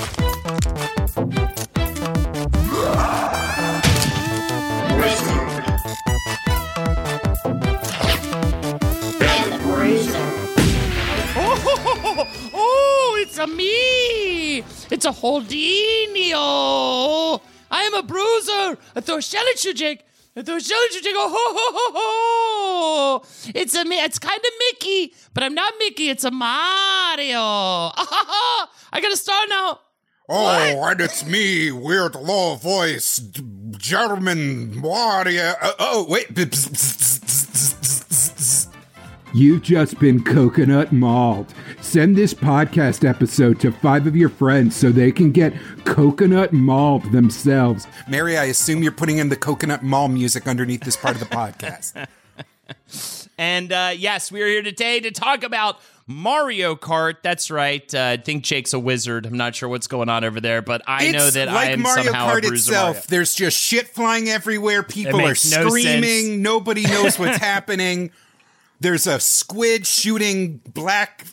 a me! It's a Holdinio! I am a bruiser! I throw a shell at you, Jake! I throw a Jake! Oh, ho, ho, ho, ho! It's a me. It's kind of Mickey, but I'm not Mickey. It's a Mario! Ah, ha, ha. I got a star now! Oh, and it's me, weird low voice, German warrior. Uh, oh, wait. You've just been coconut mauled. Send this podcast episode to five of your friends so they can get coconut mauled themselves. Mary, I assume you're putting in the coconut mall music underneath this part of the podcast. And uh, yes, we are here today to talk about Mario Kart. That's right. Uh, I think Jake's a wizard. I'm not sure what's going on over there, but I it's know that like I am Mario somehow Kart a bruiser itself. Mario. There's just shit flying everywhere. People are no screaming. Nobody knows what's happening. There's a squid shooting black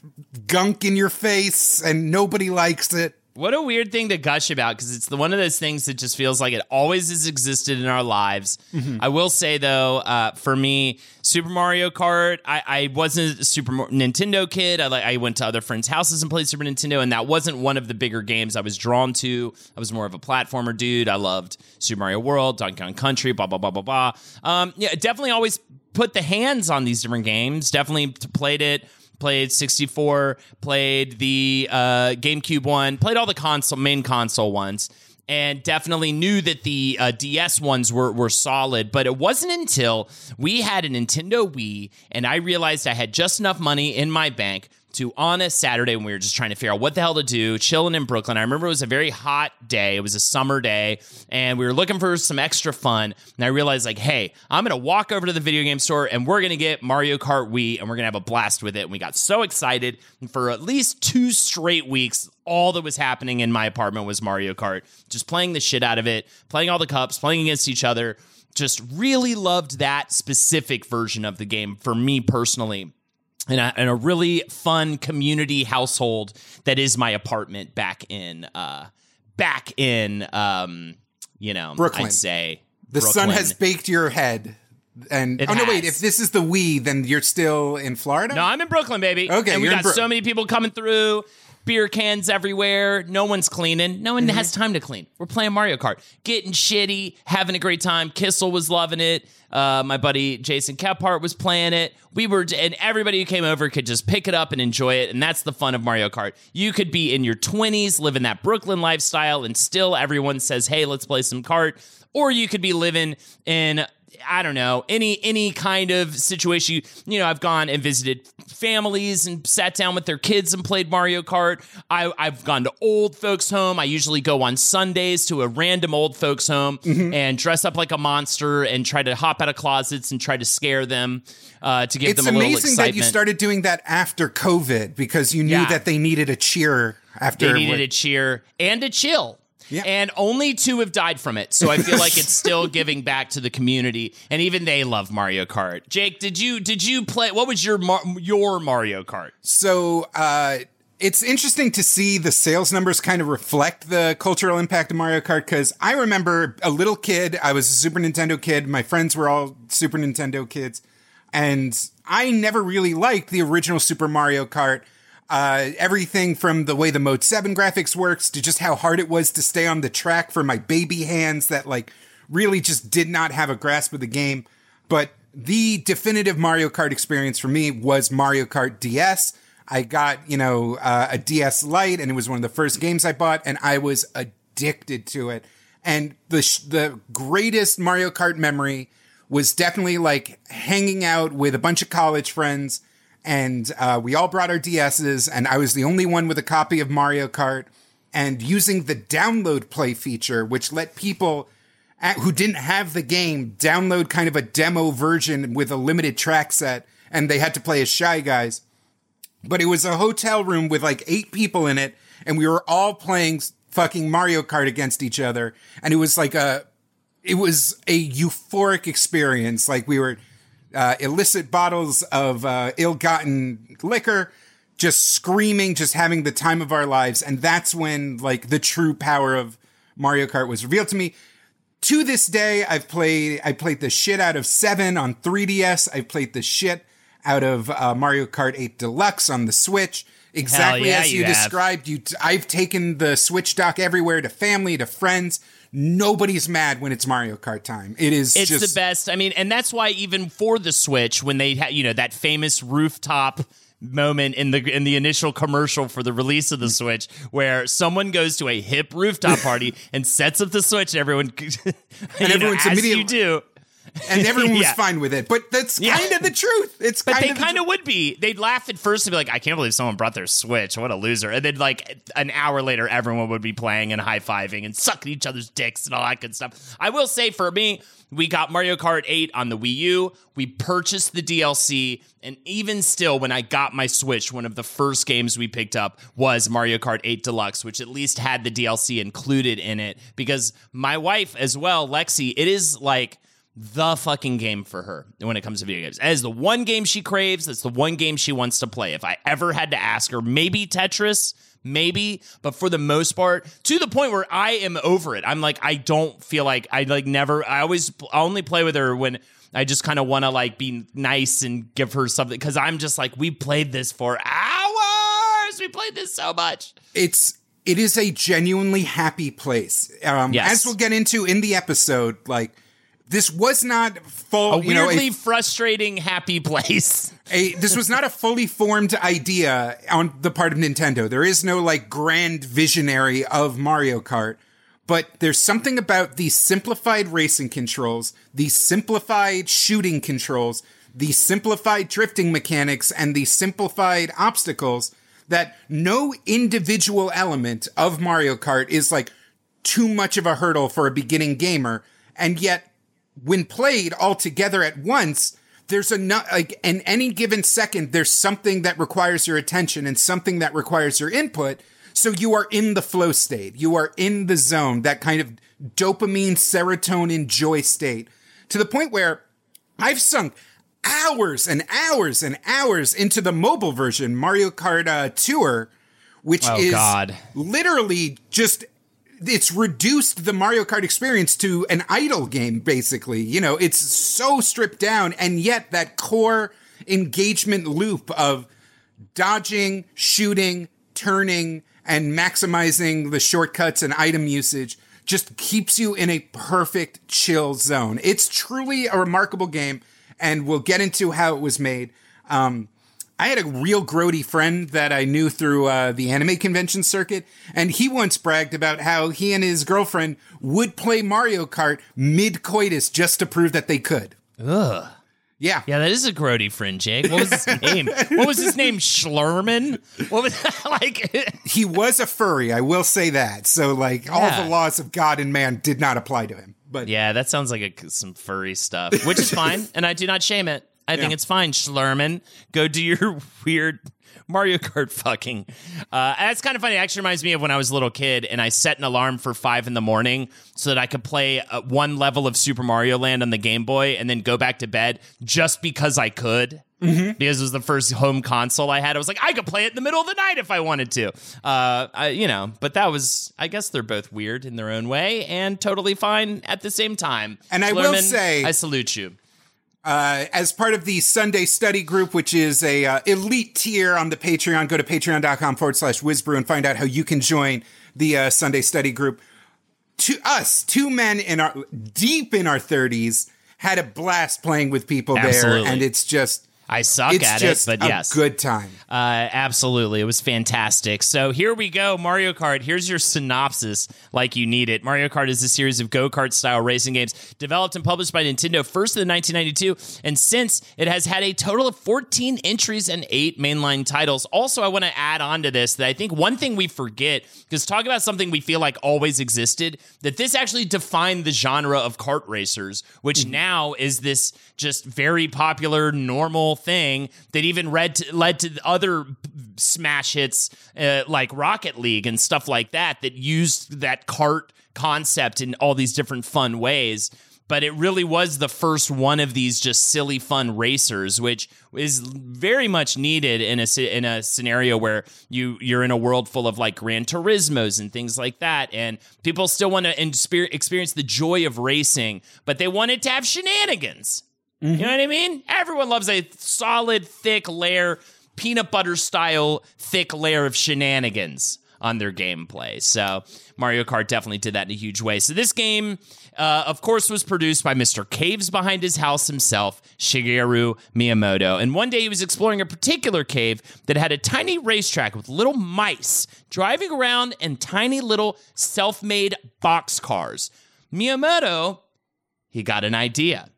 gunk in your face, and nobody likes it. What a weird thing to gush about because it's the one of those things that just feels like it always has existed in our lives. Mm-hmm. I will say though, uh, for me, Super Mario Kart, I, I wasn't a Super Mar- Nintendo kid. I like I went to other friends' houses and played Super Nintendo, and that wasn't one of the bigger games I was drawn to. I was more of a platformer dude. I loved Super Mario World, Donkey Kong Country, blah blah blah blah blah. Um, yeah, definitely always put the hands on these different games. Definitely played it played 64 played the uh, gamecube one played all the console main console ones and definitely knew that the uh, ds ones were, were solid but it wasn't until we had a nintendo wii and i realized i had just enough money in my bank to on a Saturday when we were just trying to figure out what the hell to do, chilling in Brooklyn. I remember it was a very hot day. It was a summer day, and we were looking for some extra fun. And I realized, like, hey, I'm gonna walk over to the video game store and we're gonna get Mario Kart Wii and we're gonna have a blast with it. And we got so excited. And for at least two straight weeks, all that was happening in my apartment was Mario Kart. Just playing the shit out of it, playing all the cups, playing against each other. Just really loved that specific version of the game for me personally and a, and a really fun community household that is my apartment back in uh back in um you know Brooklyn. I'd say The sun has baked your head. And It oh no, wait! If this is the Wii, then you're still in Florida. No, I'm in Brooklyn, baby. Okay, and we got Brook- so many people coming through. Beer cans everywhere. No one's cleaning. No one Mm-hmm. has time to clean. We're playing Mario Kart, getting shitty, having a great time. Kissel was loving it. Uh, my buddy Jason Kephart was playing it. We were, and everybody who came over could just pick it up and enjoy it. And that's the fun of Mario Kart. You could be in your 20s, living that Brooklyn lifestyle, and still everyone says, "Hey, let's play some kart." Or you could be living in I don't know any any kind of situation. You, you know, I've gone and visited families and sat down with their kids and played Mario Kart. I, I've gone to old folks' home. I usually go on Sundays to a random old folks' home Mm-hmm. and dress up like a monster and try to hop out of closets and try to scare them uh, to give it's them a little excitement. It's amazing that you started doing that after COVID because you knew Yeah. that they needed a cheer after. They needed what- a cheer and a chill. Yeah. And only two have died from it. So I feel like it's still giving back to the community. And even they love Mario Kart. Jake, did you did you play what was your your Mario Kart? So uh, it's interesting to see the sales numbers kind of reflect the cultural impact of Mario Kart because I remember a little kid. I was a Super Nintendo kid. My friends were all Super Nintendo kids. And I never really liked the original Super Mario Kart. Uh, everything from the way the Mode 7 graphics works to just how hard it was to stay on the track for my baby hands that like really just did not have a grasp of the game. But the definitive Mario Kart experience for me was Mario Kart DS. I got, you know, uh, a DS Lite and it was one of the first games I bought and I was addicted to it. And the, sh- the greatest Mario Kart memory was definitely like hanging out with a bunch of college friends and uh, we all brought our DSs and I was the only one with a copy of Mario Kart and using the download play feature, which let people who didn't have the game download kind of a demo version with a limited track set and they had to play as shy guys. But it was a hotel room with like eight people in it and we were all playing fucking Mario Kart against each other. And it was like a, it was a euphoric experience. Like we were, uh, illicit bottles of, uh, ill-gotten liquor, just screaming, just having the time of our lives. And that's when like the true power of Mario Kart was revealed to me to this day, I've played, I played the shit out of seven on 3DS. I've played the shit out of uh, Mario Kart 8 Deluxe on the Switch. Exactly yeah, as you, you described. You, I've taken the Switch dock everywhere to family, to friends. Nobody's mad when it's Mario Kart time. It is It's just the best. I mean, and that's why even for the Switch, when they had, you know, that famous rooftop moment in the in the initial commercial for the release of the Switch, where someone goes to a hip rooftop party and sets up the Switch, and everyone, and everyone's as immediately- you do. And everyone was Yeah. fine with it. But that's Yeah. kind of the truth. It's But kind they of the kind of would be. They'd laugh at first and be like, I can't believe someone brought their Switch. What a loser. And then, like, an hour later, everyone would be playing and high fiving and sucking each other's dicks and all that good stuff. I will say, for me, we got Mario Kart 8 on the Wii U. We purchased the DLC. And even still, when I got my Switch, one of the first games we picked up was Mario Kart 8 Deluxe, which at least had the DLC included in it. Because my wife, as well, Lexi, it is like the fucking game for her when it comes to video games. As the one game she craves, that's the one game she wants to play. If I ever had to ask her, maybe Tetris, maybe, but for the most part, to the point where I am over it. I'm like, I don't feel like I like never. I always I only play with her when. I just kind of want to like be nice and give her something because I'm just like we played this for hours. We played this so much. it's it is a genuinely happy place. Um, Yes. As we'll get into in the episode, like this was not full. A you know, weirdly a- frustrating happy place. a this was not a fully formed idea on the part of Nintendo. There is no like grand visionary of Mario Kart, but there's something about these simplified racing controls, these simplified shooting controls, the simplified drifting mechanics, and the simplified obstacles that no individual element of Mario Kart is like too much of a hurdle for a beginning gamer, and yet when played all together at once, there's a no- like in any given second, there's something that requires your attention and something that requires your input. So you are in the flow state. You are in the zone, that kind of dopamine, serotonin, joy state to the point where I've sunk hours and hours and hours into the mobile version, Mario Kart uh, Tour, which Oh, is God. literally just it's reduced the Mario Kart experience to an idle game, basically. You know, it's so stripped down, and yet that core engagement loop of dodging, shooting, turning, and maximizing the shortcuts and item usage just keeps you in a perfect chill zone. It's truly a remarkable game, and we'll get into how it was made. Um, I had a real grody friend that I knew through uh, the anime convention circuit, and he once bragged about how he and his girlfriend would play Mario Kart mid coitus just to prove that they could. Ugh. Yeah. Yeah, that is a grody friend, Jake. What was his name? What was his name? Schlerman? What was like? He was a furry, I will say that. So, like, all the laws of God and man did not apply to him. But yeah, that sounds like a, some furry stuff, which is fine, and I do not shame it. I think it's fine, Schlerman. Go do your weird Mario Kart fucking. Uh, that's kind of funny. It actually reminds me of when I was a little kid and I set an alarm for five in the morning so that I could play uh, one level of Super Mario Land on the Game Boy and then go back to bed just because I could. Because it was the first home console I had. I was like, I could play it in the middle of the night if I wanted to. Uh, I, you know, but that was, I guess they're both weird in their own way and totally fine at the same time. And I will say- I salute you. Uh, as part of the Sunday Study Group, which is a uh, elite tier on the Patreon, go to patreon.com forward slash WizBru and find out how you can join the uh, Sunday Study Group. To us, two men in our deep in our thirties, had a blast playing with people Absolutely. there, and it's just I suck it's at it, but a yes. good time. Uh, absolutely. It was fantastic. So here we go. Mario Kart. Here's your synopsis like you need it. Mario Kart is a series of go kart style racing games developed and published by Nintendo first in 1992. And since it has had a total of 14 entries and eight mainline titles. Also, I want to add on to this that I think one thing we forget, because talk about something we feel like always existed, that this actually defined the genre of kart racers, which now is this just very popular, normal thing that even read to, led to other smash hits uh, like Rocket League and stuff like that that used that cart concept in all these different fun ways. But it really was the first one of these just silly fun racers, which is very much needed in a in a scenario where you you're in a world full of like Gran Turismos and things like that, and people still want to experience the joy of racing, but they wanted to have shenanigans. You know what I mean? Everyone loves a solid, thick layer, peanut butter style, thick layer of shenanigans on their gameplay. So Mario Kart definitely did that in a huge way. So this game, uh, of course, was produced by Mr. Caves behind his house himself, Shigeru Miyamoto. And one day he was exploring a particular cave that had a tiny racetrack with little mice driving around in tiny little self-made box cars. Miyamoto, he got an idea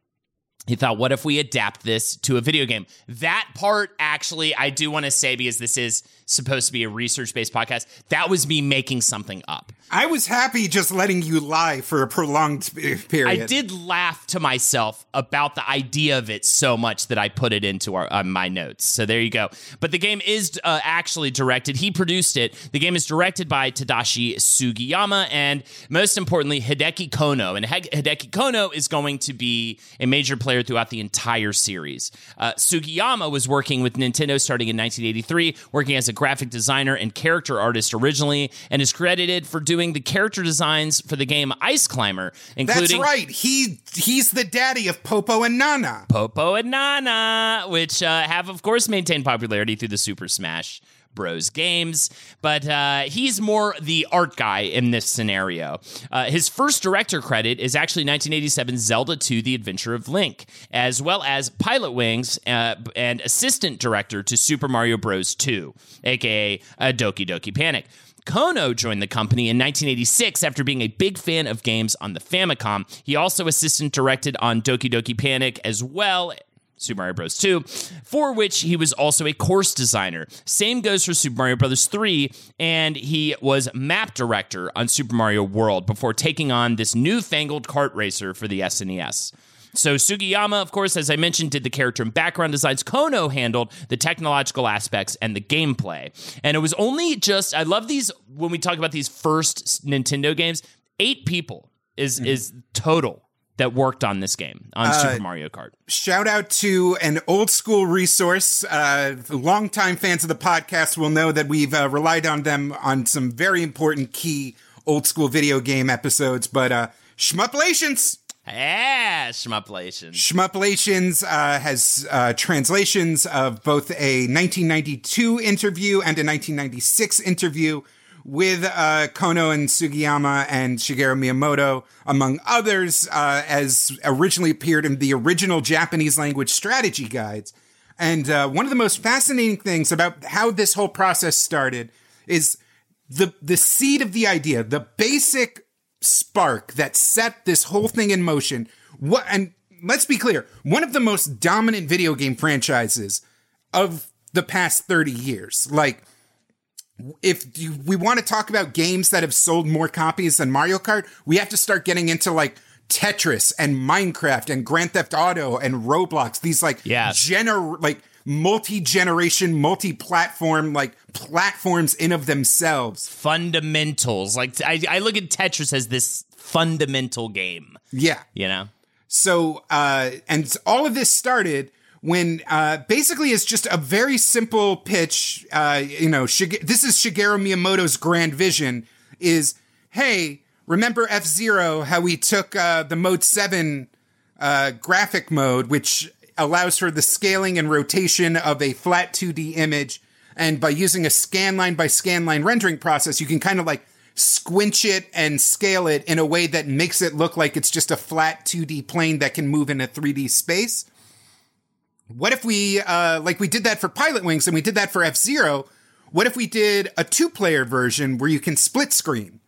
he thought, what if we adapt this to a video game? That part, actually, I do want to say because this is supposed to be a research based podcast, that was me making something up. I was happy just letting you lie for a prolonged period. I did laugh to myself about the idea of it so much that I put it into our, uh, my notes. So there you go. But the game is uh, actually directed. He produced it. The game is directed by Tadashi Sugiyama and most importantly, Hideki Kono. And Hideki Kono is going to be a major player throughout the entire series. Uh, Sugiyama was working with Nintendo starting in 1983, working as a graphic designer and character artist originally, and is credited for doing the character designs for the game Ice Climber, including That's right. He he's the daddy of Popo and Nana. Popo and Nana, which uh, have, of course, maintained popularity through the Super Smash Bros games, but uh, he's more the art guy in this scenario. Uh, his first director credit is actually 1987 Zelda 2 The Adventure of Link, as well as Pilot Wings uh, and assistant director to Super Mario Bros. 2, aka Doki Doki Panic. Kono joined the company in 1986 after being a big fan of games on the Famicom. He also assistant directed on Doki Doki Panic as well. Super Mario Bros. 2, for which he was also a course designer. Same goes for Super Mario Bros. 3, and he was map director on Super Mario World before taking on this newfangled kart racer for the SNES. So Sugiyama, of course, as I mentioned, did the character and background designs. Kono handled the technological aspects and the gameplay. And it was only just I love these when we talk about these first Nintendo games, eight people is mm-hmm. is total that worked on this game on uh, Super Mario Kart. Shout out to an old school resource. Uh, longtime fans of the podcast will know that we've uh, relied on them on some very important key old school video game episodes. But uh, Shmuplations yeah, Shmuplations. Shmuplations uh, has uh, translations of both a 1992 interview and a 1996 interview with uh, Kono and Sugiyama and Shigeru Miyamoto, among others, uh, as originally appeared in the original Japanese language strategy guides. And uh, one of the most fascinating things about how this whole process started is the the seed of the idea, the basic spark that set this whole thing in motion. What and let's be clear, one of the most dominant video game franchises of the past 30 years. Like if we want to talk about games that have sold more copies than Mario Kart, we have to start getting into like Tetris and Minecraft and Grand Theft Auto and Roblox. These like yeah. gener like multi-generation, multi-platform like platforms in of themselves. Fundamentals. Like I, I look at Tetris as this fundamental game. Yeah. You know? So uh and all of this started when uh, basically it's just a very simple pitch. Uh, you know, Shige- this is Shigeru Miyamoto's grand vision: is hey, remember F Zero? How we took uh, the Mode Seven uh, graphic mode, which allows for the scaling and rotation of a flat 2D image. And by using a scanline by scanline rendering process, you can kind of like squinch it and scale it in a way that makes it look like it's just a flat 2D plane that can move in a 3D space. What if we, uh, like we did that for Pilot Wings and we did that for F Zero? What if we did a two player version where you can split screen?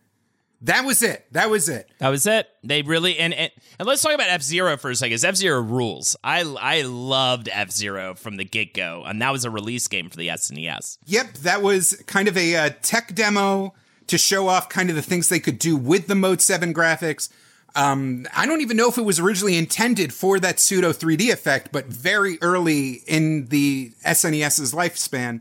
That was it. That was it. That was it. They really and and, and let's talk about F Zero for a second. F Zero rules. I I loved F Zero from the get go, and that was a release game for the SNES. Yep, that was kind of a uh, tech demo to show off kind of the things they could do with the Mode Seven graphics. Um, I don't even know if it was originally intended for that pseudo 3D effect, but very early in the SNES's lifespan,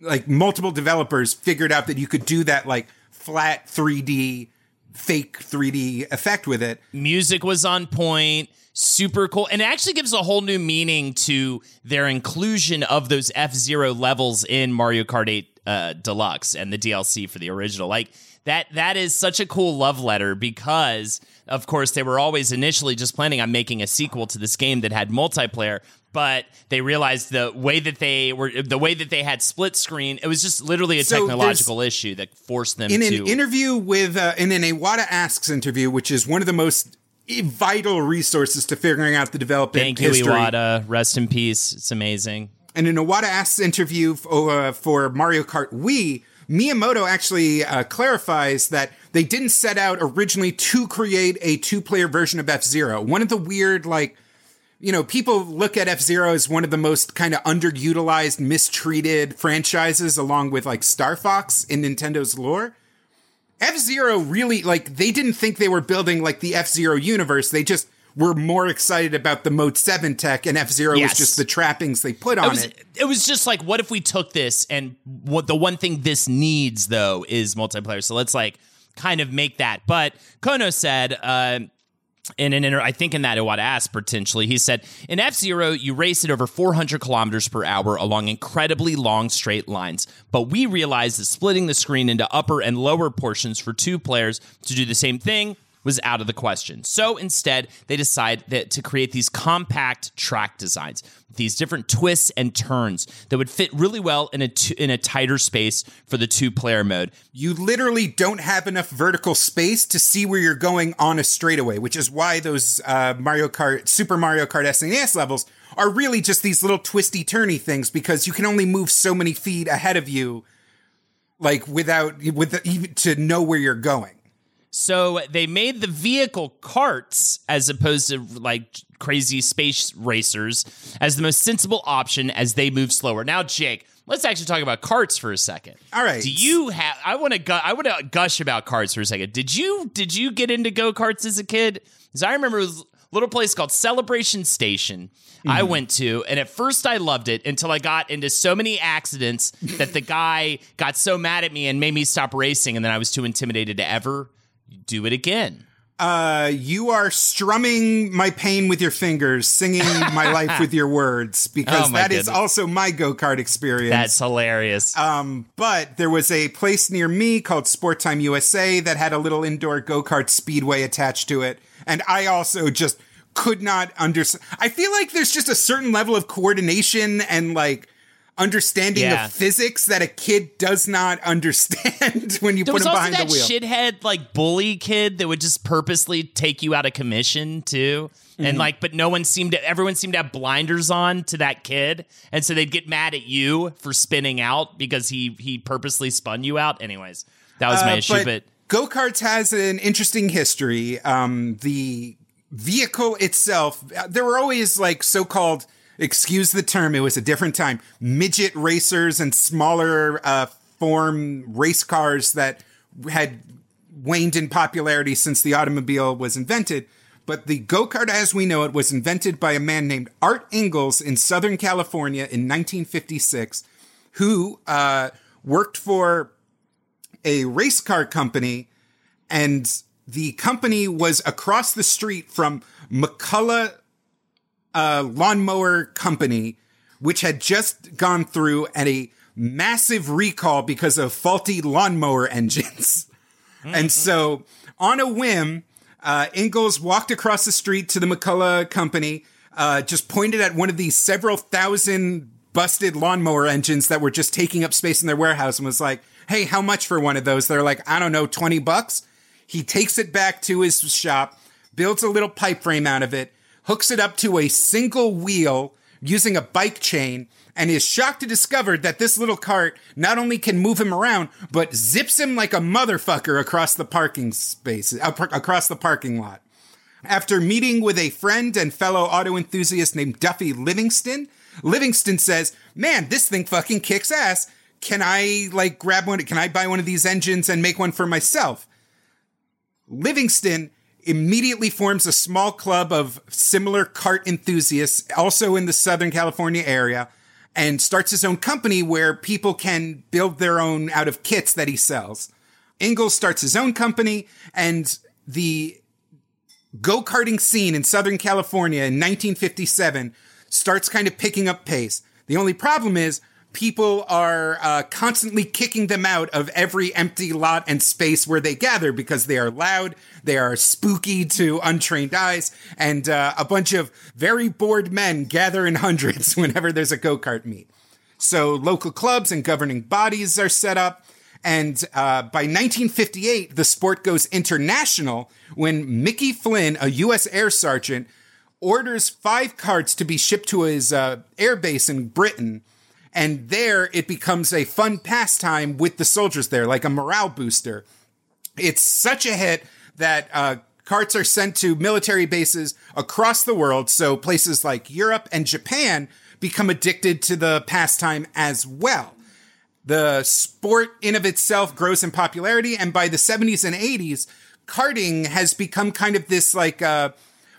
like multiple developers figured out that you could do that like flat 3D, fake 3D effect with it. Music was on point, super cool, and it actually gives a whole new meaning to their inclusion of those F Zero levels in Mario Kart 8 uh, Deluxe and the DLC for the original. Like that, that is such a cool love letter because of course, they were always initially just planning on making a sequel to this game that had multiplayer, but they realized the way that they were the way that they had split screen it was just literally a So technological issue that forced them in to an interview with uh, in an Iwata Asks interview, which is one of the most vital resources to figuring out the development thank you history. Iwata. Rest in peace. It's amazing. And in Iwata Asks interview f- uh, for Mario Kart Wii, Miyamoto actually uh, clarifies that they didn't set out originally to create a two-player version of F Zero. One of the weird like you know, people look at F Zero as one of the most kind of underutilized, mistreated franchises, along with like Star Fox in Nintendo's lore. F Zero really, like, they didn't think they were building like the F Zero universe. They just were more excited about the Mode 7 tech, and F Zero Yes. was just the trappings they put on it was, it. it was just like what if we took this and what the one thing this needs though is multiplayer so let's like kind of make that but kono said uh in an inter- I think in that Iwata Asks potentially, he said, in F Zero, you race at over 400 kilometers per hour along incredibly long straight lines. But we realized that splitting the screen into upper and lower portions for two players to do the same thing was out of the question. So instead, they decide that to create these compact track designs, these different twists and turns that would fit really well in a t- in a tighter space for the two player mode. You literally don't have enough vertical space to see where you're going on a straightaway, which is why those uh, Mario Kart, Super Mario Kart SNES levels are really just these little twisty turny things because you can only move so many feet ahead of you, like without with even to know where you're going. So they made the vehicle carts as opposed to like crazy space racers as the most sensible option as they move slower. Now, Jake, let's actually talk about carts for a second. All right. Do you have? I want to. Gu- I want to gush about carts for a second. Did you? Did you get into go karts as a kid? Because I remember it was a little place called Celebration Station. I mm-hmm. went to, and at first I loved it until I got into so many accidents that the guy got so mad at me and made me stop racing, and then I was too intimidated to ever do it again. Uh, you are strumming my pain with your fingers, singing my life with your words, because Oh, that is goodness. also my go kart experience. That's hilarious. Um, but there was a place near me called Sport Time USA that had a little indoor go kart speedway attached to it. And I also just could not understand. I feel like there's just a certain level of coordination and like understanding Yeah. of physics that a kid does not understand when you there put him behind the wheel. shithead like bully kid that would just purposely take you out of commission too. Mm-hmm. And like, but no one seemed to, everyone seemed to have blinders on to that kid. And so they'd get mad at you for spinning out because he, he purposely spun you out. Anyways, that was my Uh, issue. But, Go karts has an interesting history. Um, the vehicle itself, uh, there were always like so called, excuse the term, it was a different time, midget racers and smaller uh, form race cars that had waned in popularity since the automobile was invented. But the go kart as we know it was invented by a man named Art Ingels in Southern California in 1956, who uh, worked for a race car company, and the company was across the street from McCulloch uh, Lawnmower Company, which had just gone through a massive recall because of faulty lawnmower engines. and so, on a whim, Uh, Ingels walked across the street to the McCulloch company, uh, just pointed at one of these several thousand busted lawnmower engines that were just taking up space in their warehouse and was like, Hey, how much for one of those? They're like, I don't know, 20 bucks. He takes it back to his shop, builds a little pipe frame out of it, hooks it up to a single wheel using a bike chain, and is shocked to discover that this little cart not only can move him around, but zips him like a motherfucker across the parking space, uh, across the parking lot. After meeting with a friend and fellow auto enthusiast named Duffy Livingston, Livingston says, Man, this thing fucking kicks ass. Can I, like, grab one? Can I buy one of these engines and make one for myself? Livingston immediately forms a small club of similar cart enthusiasts, also in the Southern California area, and starts his own company where people can build their own out of kits that he sells. Ingels starts his own company, and the go karting scene in Southern California in 1957 starts kind of picking up pace. The only problem is people are uh, constantly kicking them out of every empty lot and space where they gather because they are loud, they are spooky to untrained eyes, and uh, a bunch of very bored men gather in hundreds whenever there's a go kart meet. So local clubs and governing bodies are set up. And uh, by 1958, the sport goes international when Mickey Flynn, a U.S. Air Sergeant, orders five carts to be shipped to his uh, air base in Britain and there it becomes a fun pastime with the soldiers there, like a morale booster. It's such a hit that uh, carts are sent to military bases across the world. So places like Europe and Japan become addicted to the pastime as well. The sport in of itself grows in popularity, and by the 70s and 80s, karting has become kind of this like uh,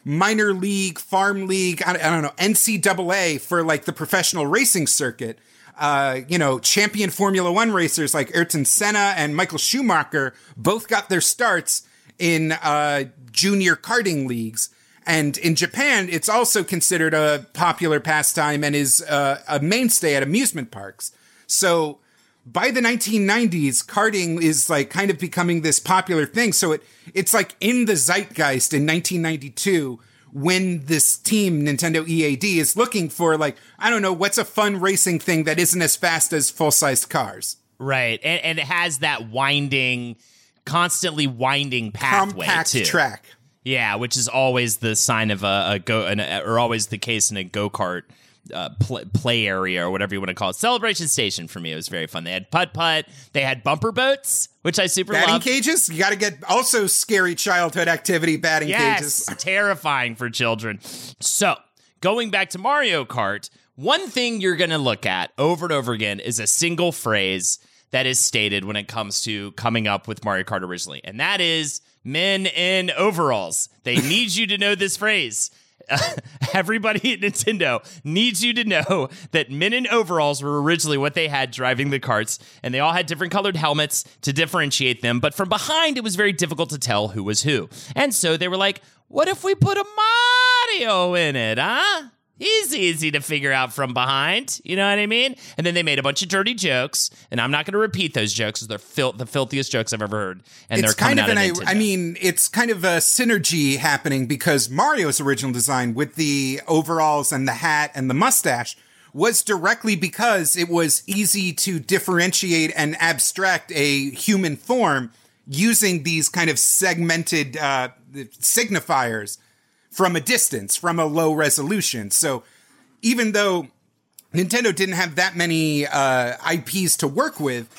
minor league, farm league, I, I don't know, NCAA for like the professional racing circuit. Uh, you know, champion Formula One racers like Ayrton Senna and Michael Schumacher both got their starts in uh, junior karting leagues. And in Japan, it's also considered a popular pastime and is uh, a mainstay at amusement parks. So by the 1990s, karting is like kind of becoming this popular thing. So it it's like in the zeitgeist in 1992 when this team Nintendo EAD is looking for like I don't know what's a fun racing thing that isn't as fast as full sized cars. Right, and, and it has that winding, constantly winding pathway Compact too. track. Yeah, which is always the sign of a, a go, an, or always the case in a go kart uh, play, play area or whatever you want to call it. Celebration Station for me, it was very fun. They had putt putt, they had bumper boats, which I super Batting love. cages? You got to get also scary childhood activity batting Yes, cages. terrifying for children. So, going back to Mario Kart, one thing you're going to look at over and over again is a single phrase that is stated when it comes to coming up with Mario Kart originally, and that is men in overalls. They need you to know this phrase. everybody at Nintendo needs you to know that men in overalls were originally what they had driving the carts, and they all had different colored helmets to differentiate them. But from behind, it was very difficult to tell who was who. And so they were like, what if we put a Mario in it, huh? He's easy to figure out from behind. You know what I mean? And then they made a bunch of dirty jokes, and I'm not going to repeat those jokes because they're fil- the filthiest jokes I've ever heard. And it's they're coming kind of out an, of I mean, it's kind of a synergy happening because Mario's original design with the overalls and the hat and the mustache was directly because it was easy to differentiate and abstract a human form using these kind of segmented uh, signifiers from a distance, from a low resolution. So even though Nintendo didn't have that many uh, IPs to work with,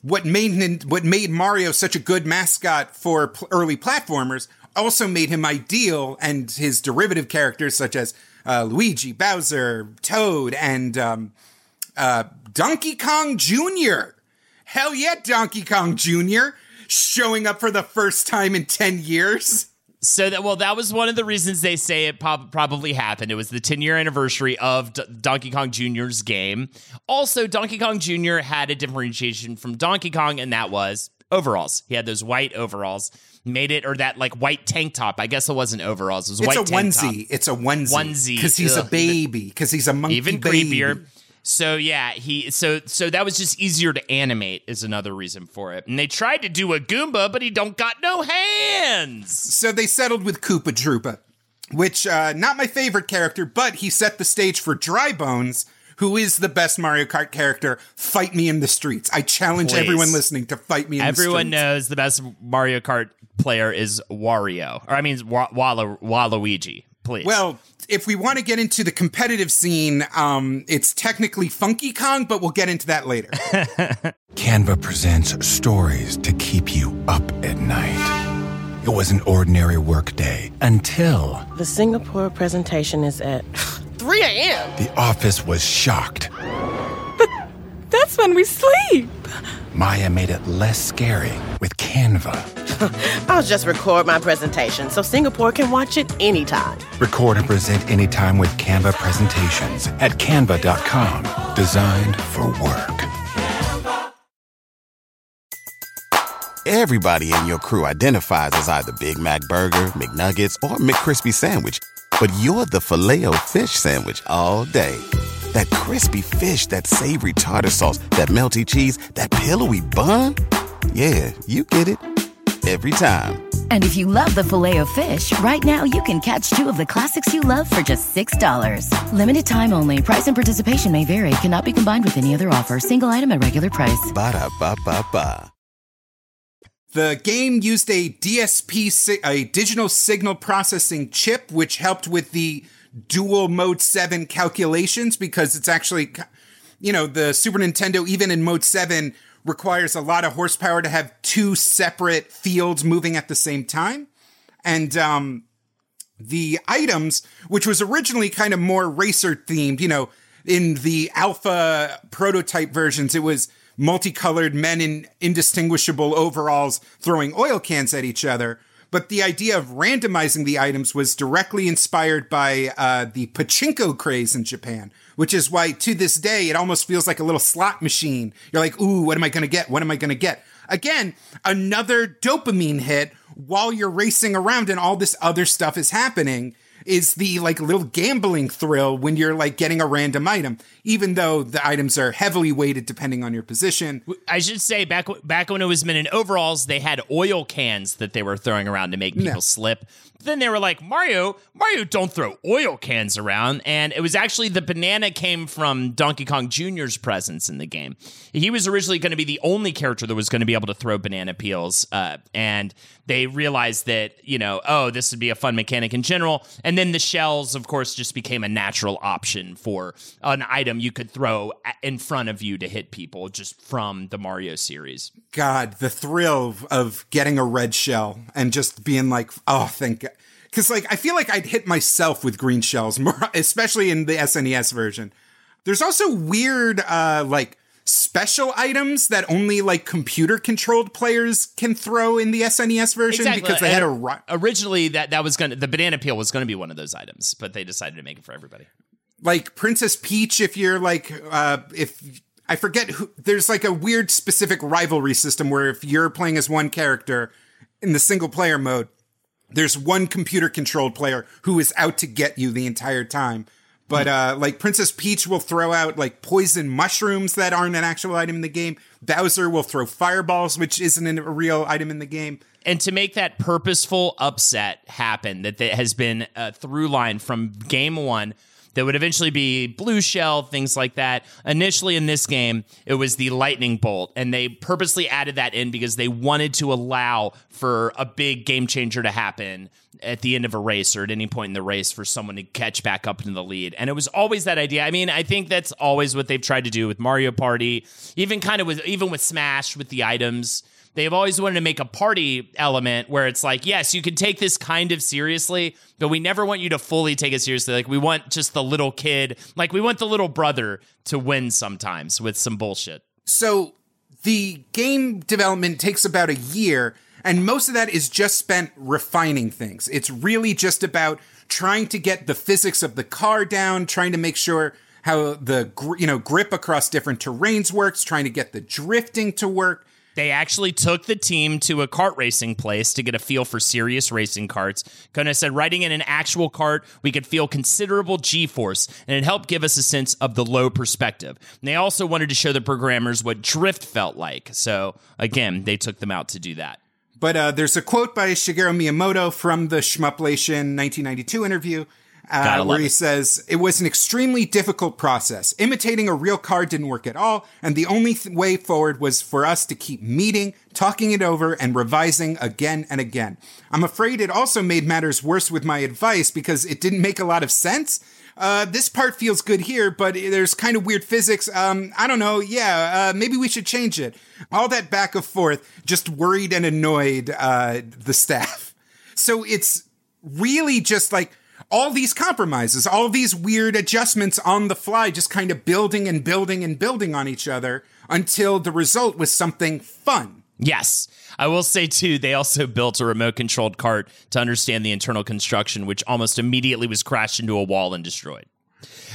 what made what made Mario such a good mascot for pl- early platformers also made him ideal, and his derivative characters such as uh, Luigi, Bowser, Toad, and um, uh, Donkey Kong Jr. Hell yeah, Donkey Kong Jr. showing up for the first time in ten years. So that well, that was one of the reasons they say it prob- probably happened. It was the 10 year anniversary of D- Donkey Kong Jr.'s game. Also, Donkey Kong Jr. had a differentiation from Donkey Kong, and that was overalls. He had those white overalls, made it or that like white tank top. I guess it wasn't overalls. It was It's white a tank onesie. top. It's a onesie. Onesie. Because he's a baby. Because he's a monkey Even baby. So yeah, he so so that was just easier to animate is another reason for it. And they tried to do a Goomba, but he don't got no hands. So they settled with Koopa Troopa, which uh, not my favorite character, but he set the stage for Dry Bones, who is the best Mario Kart character. Fight me in the streets. I challenge Please. everyone listening to fight me in Everyone the streets. Everyone knows the best Mario Kart player is Wario, or I mean Wa- Walla- Waluigi. Please. Well, if we want to get into the competitive scene, um, it's technically Funky Kong, but we'll get into that later. Canva presents stories to keep you up at night. It was an ordinary workday until The Singapore presentation is at 3 a.m. the office was shocked. That's when we sleep. Maya made it less scary with Canva. I'll just record my presentation so Singapore can watch it anytime. Record and present anytime with Canva presentations at canva.com. Designed for work. Everybody in your crew identifies as either Big Mac Burger, McNuggets, or McCrispy Sandwich. But you're the Filet-O-Fish Sandwich all day. That crispy fish, that savory tartar sauce, that melty cheese, that pillowy bun. Yeah, you get it. Every time. And if you love the Filet-O-Fish, right now you can catch two of the classics you love for just $6. Limited time only. Price and participation may vary. Cannot be combined with any other offer. Single item at regular price. Ba-da-ba-ba-ba. The game used a DSP, a digital signal processing chip, which helped with the dual mode 7 calculations because it's actually, you know, the Super Nintendo, even in mode 7, requires a lot of horsepower to have two separate fields moving at the same time. And, um, the items, which was originally kind of more racer themed, you know, in the alpha prototype versions, it was multicolored men in indistinguishable overalls throwing oil cans at each other. But the idea of randomizing the items was directly inspired by uh, the pachinko craze in Japan, which is why to this day it almost feels like a little slot machine. You're like, ooh, what am I going to get? What am I going to get? Again, another dopamine hit while you're racing around and all this other stuff is happening is the like little gambling thrill when you're like getting a random item, even though the items are heavily weighted depending on your position. I should say back back when it was men in overalls, they had oil cans that they were throwing around to make people Yeah. slip. Then they were like, Mario, Mario, don't throw oil cans around. And it was actually the banana came from Donkey Kong Jr.'s presence in the game. He was originally going to be the only character that was going to be able to throw banana peels. Uh, and they realized that, you know, oh, this would be a fun mechanic in general. And then the shells, of course, just became a natural option for an item you could throw in front of you to hit people just from the Mario series. God, the thrill of, getting a red shell and just being like, oh, thank God. Because like I feel like I'd hit myself with green shells more, especially in the SNES version. There's also weird, uh, like special items that only like computer controlled players can throw in the SNES version because they had a. And ri- originally that that was gonna the banana peel was gonna be one of those items, but they decided to make it for everybody. like Princess Peach if you're like uh if I forget who there's like a weird specific rivalry system where if you're playing as one character in the single player mode there's one computer controlled player who is out to get you the entire time. But uh like Princess Peach will throw out like poison mushrooms that aren't an actual item in the game. Bowser will throw fireballs which isn't a real item in the game. And to make that purposeful upset happen, that has been a through line from game one, that would eventually be blue shell, things like that. Initially in this game, it was the lightning bolt, and they purposely added that in because they wanted to allow for a big game changer to happen at the end of a race or at any point in the race for someone to catch back up into the lead. And it was always that idea. I mean, I think that's always what they've tried to do with Mario Party, even kind of with even with Smash with the items they've always wanted to make a party element where it's like, yes, you can take this kind of seriously, but we never want you to fully take it seriously. Like we want just the little kid, like we want the little brother to win sometimes with some bullshit. So the game development takes about a year, and most of that is just spent refining things. It's really just about trying to get the physics of the car down, trying to make sure how the you know grip across different terrains works, trying to get the drifting to work. They actually took the team to a kart racing place to get a feel for serious racing carts. Kono said, riding in an actual kart, we could feel considerable G force, and it helped give us a sense of the low perspective. And they also wanted to show the programmers what drift felt like. So, again, they took them out to do that. But uh, there's a quote by Shigeru Miyamoto from the Shmuplation 1992 interview uh, where he it. says it was an extremely difficult process. Imitating a real car didn't work at all, and the only th- way forward was for us to keep meeting, talking it over, and revising again and again. I'm afraid it also made matters worse with my advice because it didn't make a lot of sense. Uh, this part feels good here, but there's kind of weird physics. Um, I don't know. Yeah, uh, maybe we should change it. All that back and forth just worried and annoyed uh, the staff. So it's really just like all these compromises, all these weird adjustments on the fly, just kind of building and building and building on each other until the result was something fun. Yes. I will say, too, they also built a remote controlled cart to understand the internal construction, which almost immediately was crashed into a wall and destroyed.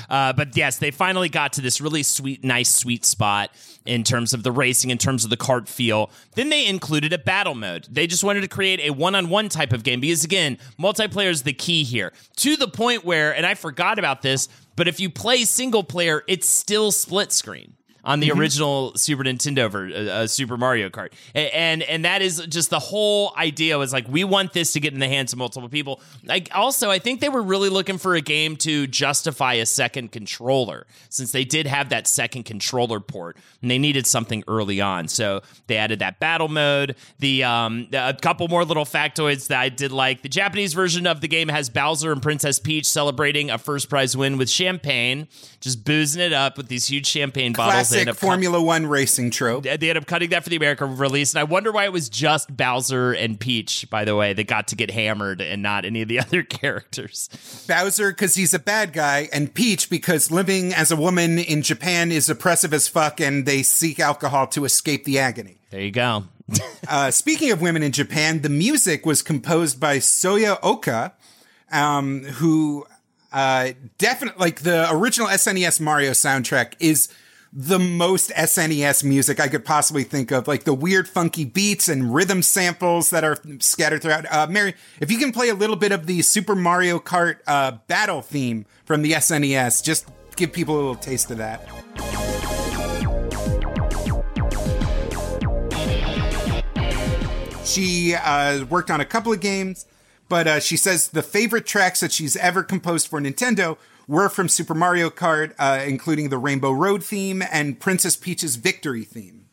Uh, but yes, they finally got to this really sweet, nice, sweet spot in terms of the racing, in terms of the cart feel. Then they included a battle mode. They just wanted to create a one on one type of game because, again, multiplayer is the key here to the point where, and I forgot about this, but if you play single player, it's still split screen on the original Super Nintendo ver- uh, uh, Super Mario Kart, and and that is just the whole idea was like we want this to get in the hands of multiple people. Like also, I think they were really looking for a game to justify a second controller since they did have that second controller port, and they needed something early on, so they added that battle mode. The um a couple more little factoids that I did like. The Japanese version of the game has Bowser and Princess Peach celebrating a first prize win with champagne, just boozing it up with these huge champagne bottles. Classic end cut- Formula One racing trope. they ended up cutting that for the American release, and I wonder why it was just Bowser and Peach, by the way, that got to get hammered and not any of the other characters. Bowser because he's a bad guy, and Peach because living as a woman in Japan is oppressive as fuck, and they seek alcohol to escape the agony. There you go. Uh, speaking of women in Japan, the music was composed by Soyo Oka, um, who uh, definitely like the original SNES Mario soundtrack is the most SNES music I could possibly think of, like the weird, funky beats and rhythm samples that are scattered throughout. Uh, Mary, if you can play a little bit of the Super Mario Kart uh, battle theme from the SNES, just give people a little taste of that. She uh, worked on a couple of games, but uh, she says the favorite tracks that she's ever composed for Nintendo were from Super Mario Kart, uh, including the Rainbow Road theme and Princess Peach's Victory theme.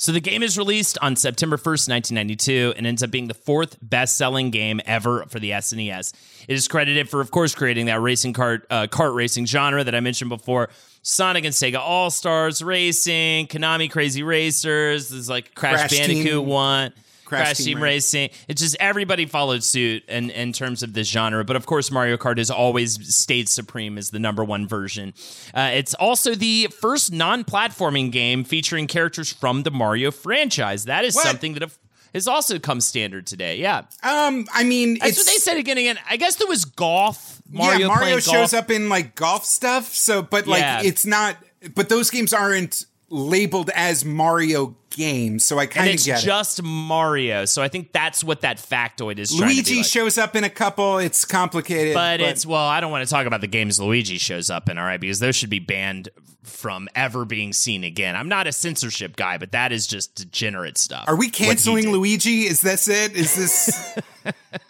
So the game is released on September 1st, 1992, and ends up being the fourth best-selling game ever for the SNES. It is credited for, of course, creating that racing kart uh, kart racing genre that I mentioned before. Sonic and Sega All Stars Racing, Konami Crazy Racers. There's like Crash, Crash Bandicoot Team- One. Crash Crash, Team Team, Racing. Racing. It's just everybody followed suit in, in terms of this genre. But of course, Mario Kart has always stayed supreme as the number one version. Uh, it's also the first non platforming game featuring characters from the Mario franchise. That is What? something that have, has also come standard today. Yeah. Um, I mean, That's what they said again. Again, I guess there was golf. Mario yeah, Mario shows golf. up in like golf stuff. So, but like, Yeah. it's not. But those games aren't labeled as Mario games. So I kind of get it. just Mario. So I think that's what that factoid is. trying to be Luigi like. shows up in a couple. It's complicated, but, it's well, I don't want to talk about the games Luigi shows up in, all right, because those should be banned from ever being seen again. I'm not a censorship guy, but that is just degenerate stuff. Are we canceling. Luigi? Is this it? Is this?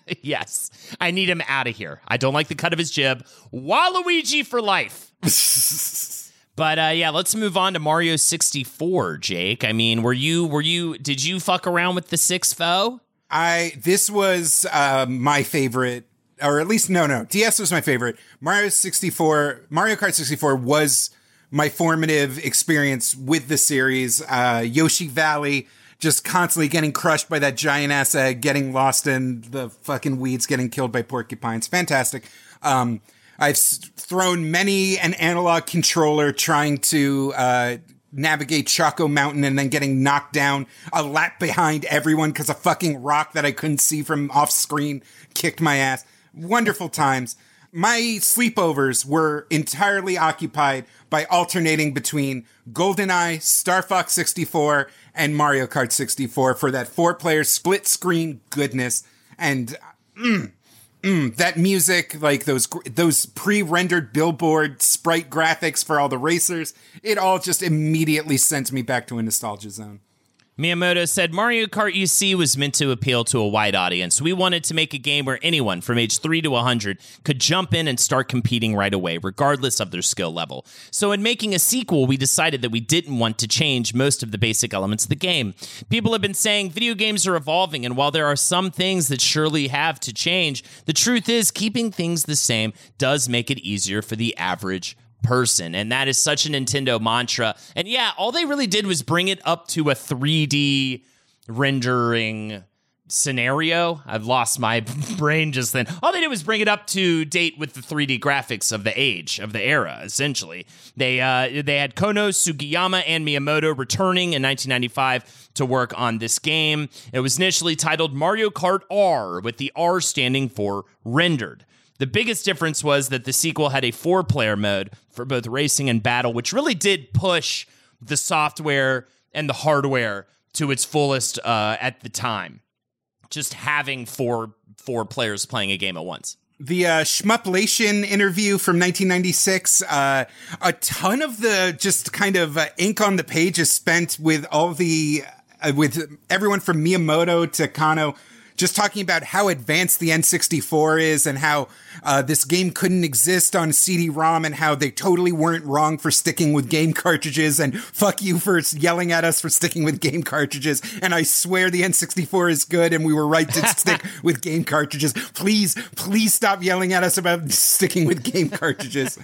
yes, I need him out of here. I don't like the cut of his jib. Waluigi for life. But uh, yeah, let's move on to Mario 64, Jake. I mean, were you were you did you fuck around with the six foe? I this was uh, my favorite, or at least no, no. DS was my favorite. Mario sixty four, Mario Kart sixty four was my formative experience with the series. Uh, Yoshi Valley, just constantly getting crushed by that giant ass egg, getting lost in the fucking weeds, getting killed by porcupines. Fantastic. Um, I've thrown many an analog controller trying to uh, navigate Choco Mountain and then getting knocked down a lap behind everyone because a fucking rock that I couldn't see from off screen kicked my ass. Wonderful times. my sleepovers were entirely occupied by alternating between GoldenEye, Star Fox 64, and Mario Kart 64 for that four player split screen goodness. And mm, mm, that music, like those those pre rendered billboard sprite graphics for all the racers, it all just immediately sent me back to a nostalgia zone. Miyamoto said Mario Kart UC was meant to appeal to a wide audience. We wanted to make a game where anyone from age 3 to 100 could jump in and start competing right away, regardless of their skill level. So, in making a sequel, we decided that we didn't want to change most of the basic elements of the game. People have been saying video games are evolving, and while there are some things that surely have to change, the truth is keeping things the same does make it easier for the average person. And that is such a Nintendo mantra. And yeah, all they really did was bring it up to a 3D rendering scenario. I've lost my brain just then. All they did was bring it up to date with the 3D graphics of the age of the era. Essentially, they uh, they had Kono Sugiyama and Miyamoto returning in 1995 to work on this game. It was initially titled Mario Kart R, with the R standing for rendered. The biggest difference was that the sequel had a four player mode for both racing and battle, which really did push the software and the hardware to its fullest uh, at the time. Just having four four players playing a game at once. The uh, Shmuplation interview from 1996, uh, a ton of the just kind of uh, ink on the page is spent with all the, uh, with everyone from Miyamoto to Kono just talking about how advanced the N64 is and how uh, this game couldn't exist on CD-ROM and how they totally weren't wrong for sticking with game cartridges and fuck you for yelling at us for sticking with game cartridges. And I swear the N64 is good and we were right to stick with game cartridges. Please, please stop yelling at us about sticking with game cartridges.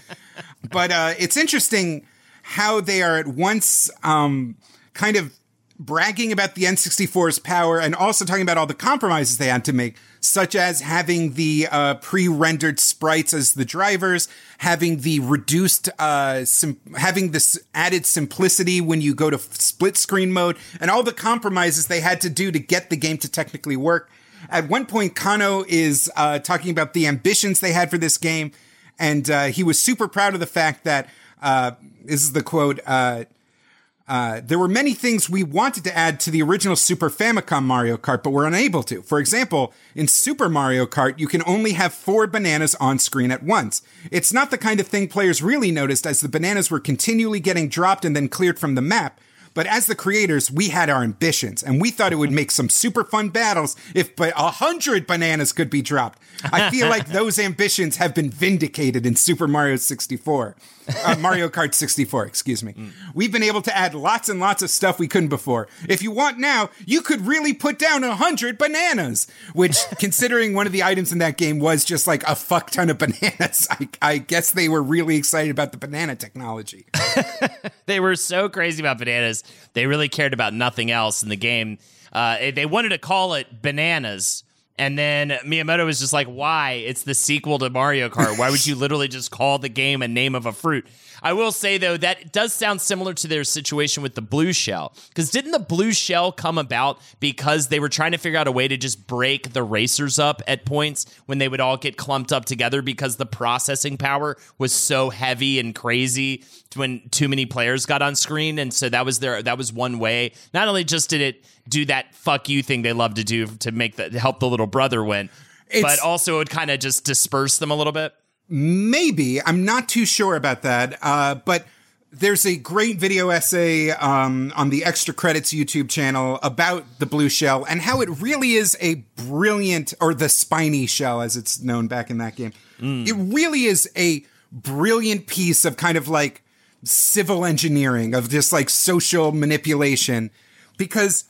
but uh, it's interesting how they are at once um, kind of bragging about the N64's power and also talking about all the compromises they had to make, such as having the uh, pre-rendered sprites as the drivers, having the reduced, uh, sim- having this added simplicity when you go to split screen mode, and all the compromises they had to do to get the game to technically work. At one point, Kono is uh, talking about the ambitions they had for this game, and uh, he was super proud of the fact that uh, this is the quote uh, there were many things we wanted to add to the original Super Famicom Mario Kart, but were unable to. For example, in Super Mario Kart, you can only have four bananas on screen at once. It's not the kind of thing players really noticed as the bananas were continually getting dropped and then cleared from the map. But as the creators, we had our ambitions and we thought it would make some super fun battles if a hundred bananas could be dropped. I feel like those ambitions have been vindicated in Super Mario 64 uh, Mario Kart 64, excuse me. Mm. We've been able to add lots and lots of stuff we couldn't before. If you want now, you could really put down a hundred bananas, which considering one of the items in that game was just like a fuck ton of bananas, I, I guess they were really excited about the banana technology. they were so crazy about bananas. They really cared about nothing else in the game. Uh, they wanted to call it bananas and then Miyamoto was just like, why? It's the sequel to Mario Kart. Why would you literally just call the game a name of a fruit? I will say though that does sound similar to their situation with the blue shell. Because didn't the blue shell come about because they were trying to figure out a way to just break the racers up at points when they would all get clumped up together because the processing power was so heavy and crazy when too many players got on screen. And so that was their that was one way. Not only just did it do that fuck you thing they love to do to make the help the little brother win, it's, but also it would kind of just disperse them a little bit. Maybe. I'm not too sure about that. Uh, but there's a great video essay um, on the Extra Credits YouTube channel about the blue shell and how it really is a brilliant, or the spiny shell as it's known back in that game. Mm. It really is a brilliant piece of kind of like civil engineering, of just like social manipulation. Because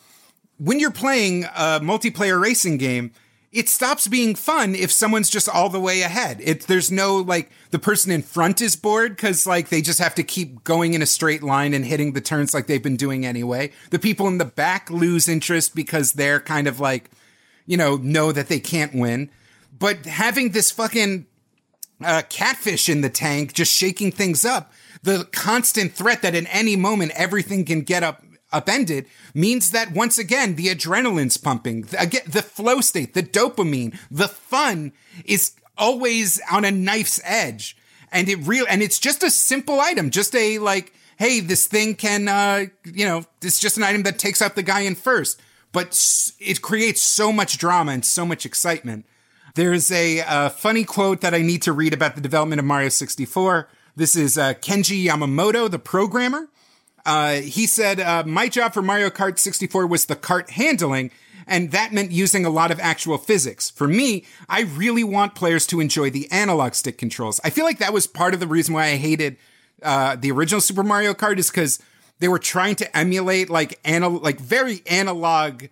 when you're playing a multiplayer racing game, it stops being fun if someone's just all the way ahead. It there's no like the person in front is bored because like they just have to keep going in a straight line and hitting the turns like they've been doing anyway. The people in the back lose interest because they're kind of like, you know, know that they can't win. But having this fucking uh, catfish in the tank just shaking things up, the constant threat that at any moment everything can get up upended means that once again, the adrenaline's pumping, again, the flow state, the dopamine, the fun is always on a knife's edge. And it real, and it's just a simple item, just a like, hey, this thing can, uh, you know, it's just an item that takes out the guy in first. But it creates so much drama and so much excitement. There's a uh, funny quote that I need to read about the development of Mario 64. This is uh, Kenji Yamamoto, the programmer. Uh, he said, uh, My job for Mario Kart 64 was the kart handling, and that meant using a lot of actual physics. For me, I really want players to enjoy the analog stick controls. I feel like that was part of the reason why I hated uh, the original Super Mario Kart, is because they were trying to emulate like anal- like very analog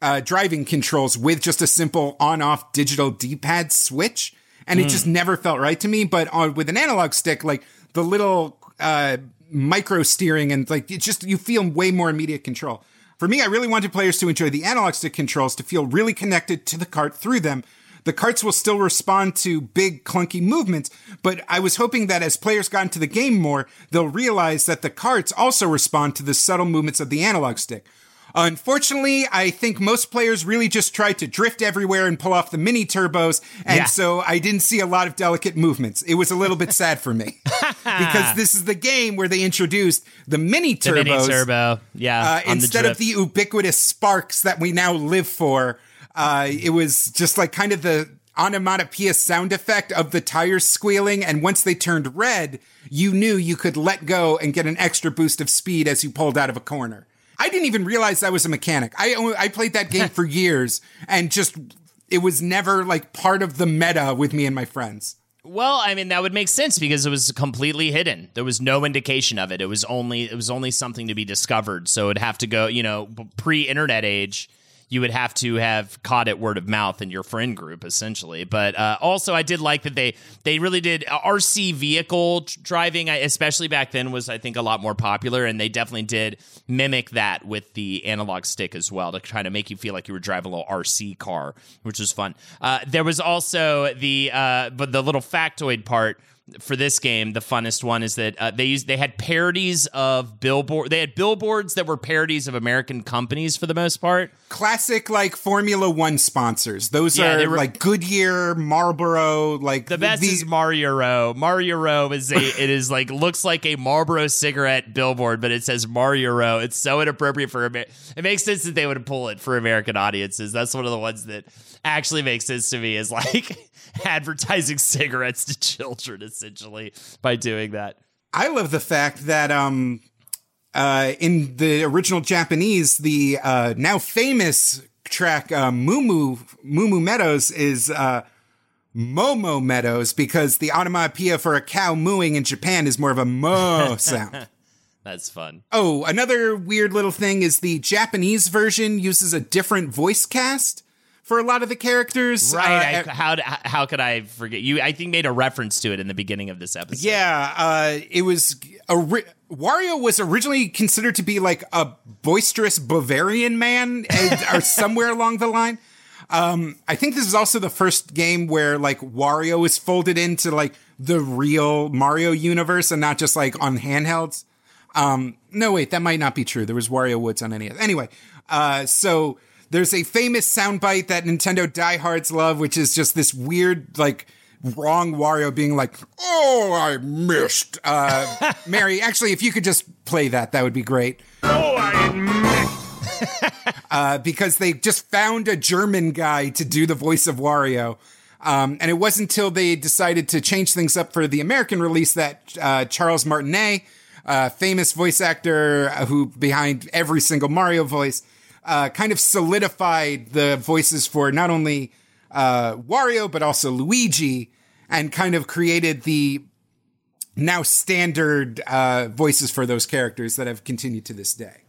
uh, driving controls with just a simple on-off digital D-pad switch, and it just never felt right to me. But on with an analog stick, like the little uh, micro steering and like it just you feel way more immediate control. For me, I really wanted players to enjoy the analog stick controls to feel really connected to the cart through them. The carts will still respond to big clunky movements, but I was hoping that as players got into the game more, they'll realize that the carts also respond to the subtle movements of the analog stick. Unfortunately, I think most players really just tried to drift everywhere and pull off the mini turbos, and Yeah. so I didn't see a lot of delicate movements. It was a little bit sad for me because this is the game where they introduced the mini The turbos mini turbo, yeah. uh, on the instead of the ubiquitous sparks that we now live for. Uh, it was just like kind of the onomatopoeia sound effect of the tires squealing. And once they turned red, you knew you could let go and get an extra boost of speed as you pulled out of a corner. I didn't even realize that was a mechanic. I I played that game for years and just it was never like part of the meta with me and my friends. Well, I mean that would make sense because it was completely hidden. There was no indication of it. It was only it was only something to be discovered. So it'd have to go, you know, pre-internet age. You would have to have caught it word of mouth in your friend group, essentially. But uh, also, I did like that they they really did uh, RC vehicle driving, especially back then, was I think a lot more popular, and they definitely did mimic that with the analog stick as well to try to make you feel like you were driving a little RC car, which was fun. Uh, there was also the uh, but the little factoid part for this game, the funnest one is that uh, they used they had parodies of billboard. They had billboards that were parodies of American companies for the most part. Classic like Formula One sponsors. Those Yeah, are were- like Goodyear, Marlboro, like The best the- is Mario Row. Mario Row is a it is like looks like a Marlboro cigarette billboard, but it says Mario Row. It's so inappropriate for Amer- it makes sense that they would pull it for American audiences. That's one of the ones that actually makes sense to me is like advertising cigarettes to children essentially by doing that. I love the fact that um uh in the original Japanese, the uh now famous track uh Mumu Mumu Meadows is uh Momo Meadows because the onomatopoeia for a cow mooing in Japan is more of a mo sound. That's fun. Oh, another weird little thing is the Japanese version uses a different voice cast for a lot of the characters. Right. Uh, I, how how could I forget you? I think made a reference to it in the beginning of this episode. Yeah, uh, it was ori- Wario was originally considered to be like a boisterous Bavarian man, and, or somewhere along the line. Um, I think this is also the first game where like Wario is folded into like the real Mario universe and not just like on handhelds. Um, no, wait, that might not be true. There was Wario Woods on NES. Anyway, uh, so there's a famous soundbite that Nintendo diehards love, which is just this weird, like, wrong Wario being like, "Oh, I missed." Uh, Mary, actually, if you could just play that, that would be great. Oh, I missed. uh, because they just found a German guy to do the voice of Wario. Um, and it wasn't until they decided to change things up for the American release that uh, Charles Martinet, uh, famous voice actor who behind every single Mario voice, uh, kind of solidified the voices for not only uh, Wario but also Luigi, and kind of created the now standard uh, voices for those characters that have continued to this day.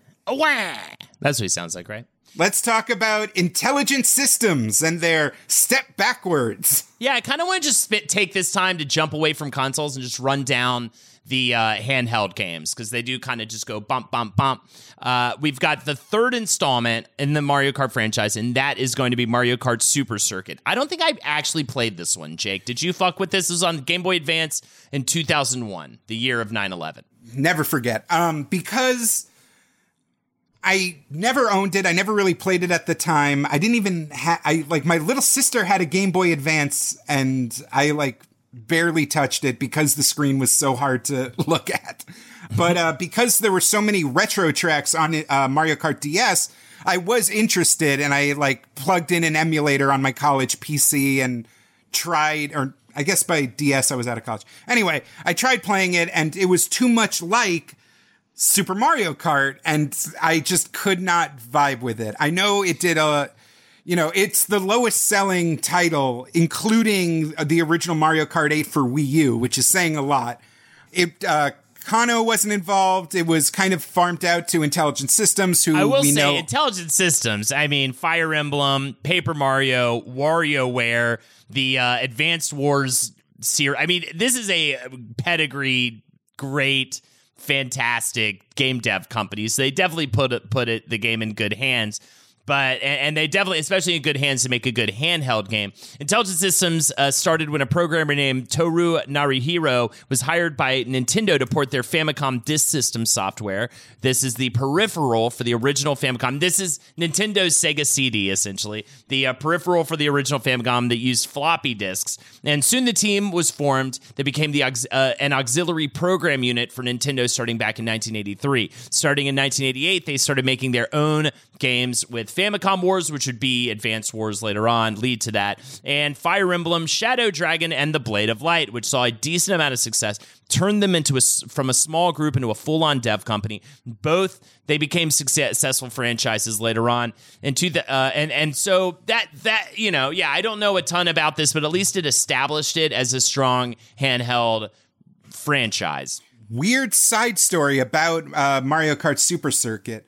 That's what he sounds like, right? Let's talk about intelligent systems and their step backwards. Yeah, I kind of want to just spit, take this time to jump away from consoles and just run down the uh, handheld games because they do kind of just go bump, bump, bump. Uh, we've got the third installment in the Mario Kart franchise, and that is going to be Mario Kart Super Circuit. I don't think I actually played this one, Jake. Did you fuck with this? This was on Game Boy Advance in 2001, the year of 9 11. Never forget. Um, because I never owned it. I never really played it at the time. I didn't even ha- I like my little sister had a Game Boy Advance and I like barely touched it because the screen was so hard to look at. But uh, because there were so many retro tracks on uh, Mario Kart DS, I was interested and I like plugged in an emulator on my college PC and tried, or I guess by DS I was out of college. Anyway, I tried playing it and it was too much like Super Mario Kart and I just could not vibe with it. I know it did a, you know, it's the lowest selling title, including the original Mario Kart 8 for Wii U, which is saying a lot. It, uh, Kono wasn't involved. It was kind of farmed out to Intelligent Systems, who I will we say know. Intelligent Systems. I mean, Fire Emblem, Paper Mario, WarioWare, the uh, Advanced Wars series. I mean, this is a pedigree, great, fantastic game dev company. So they definitely put it, put it the game in good hands but and, they definitely, especially in good hands, to make a good handheld game. Intelligent Systems uh, started when a programmer named Toru Narihiro was hired by Nintendo to port their Famicom Disk System software. This is the peripheral for the original Famicom. This is Nintendo's Sega CD, essentially the uh, peripheral for the original Famicom that used floppy disks. And soon the team was formed that became the uh, an auxiliary program unit for Nintendo, starting back in 1983. Starting in 1988, they started making their own games with Famicom Wars, which would be Advanced Wars later on, lead to that, and Fire Emblem, Shadow Dragon, and The Blade of Light, which saw a decent amount of success, turned them into a from a small group into a full on dev company. Both they became successful franchises later on, and to the uh, and and so that that you know yeah I don't know a ton about this, but at least it established it as a strong handheld franchise. Weird side story about uh, Mario Kart Super Circuit.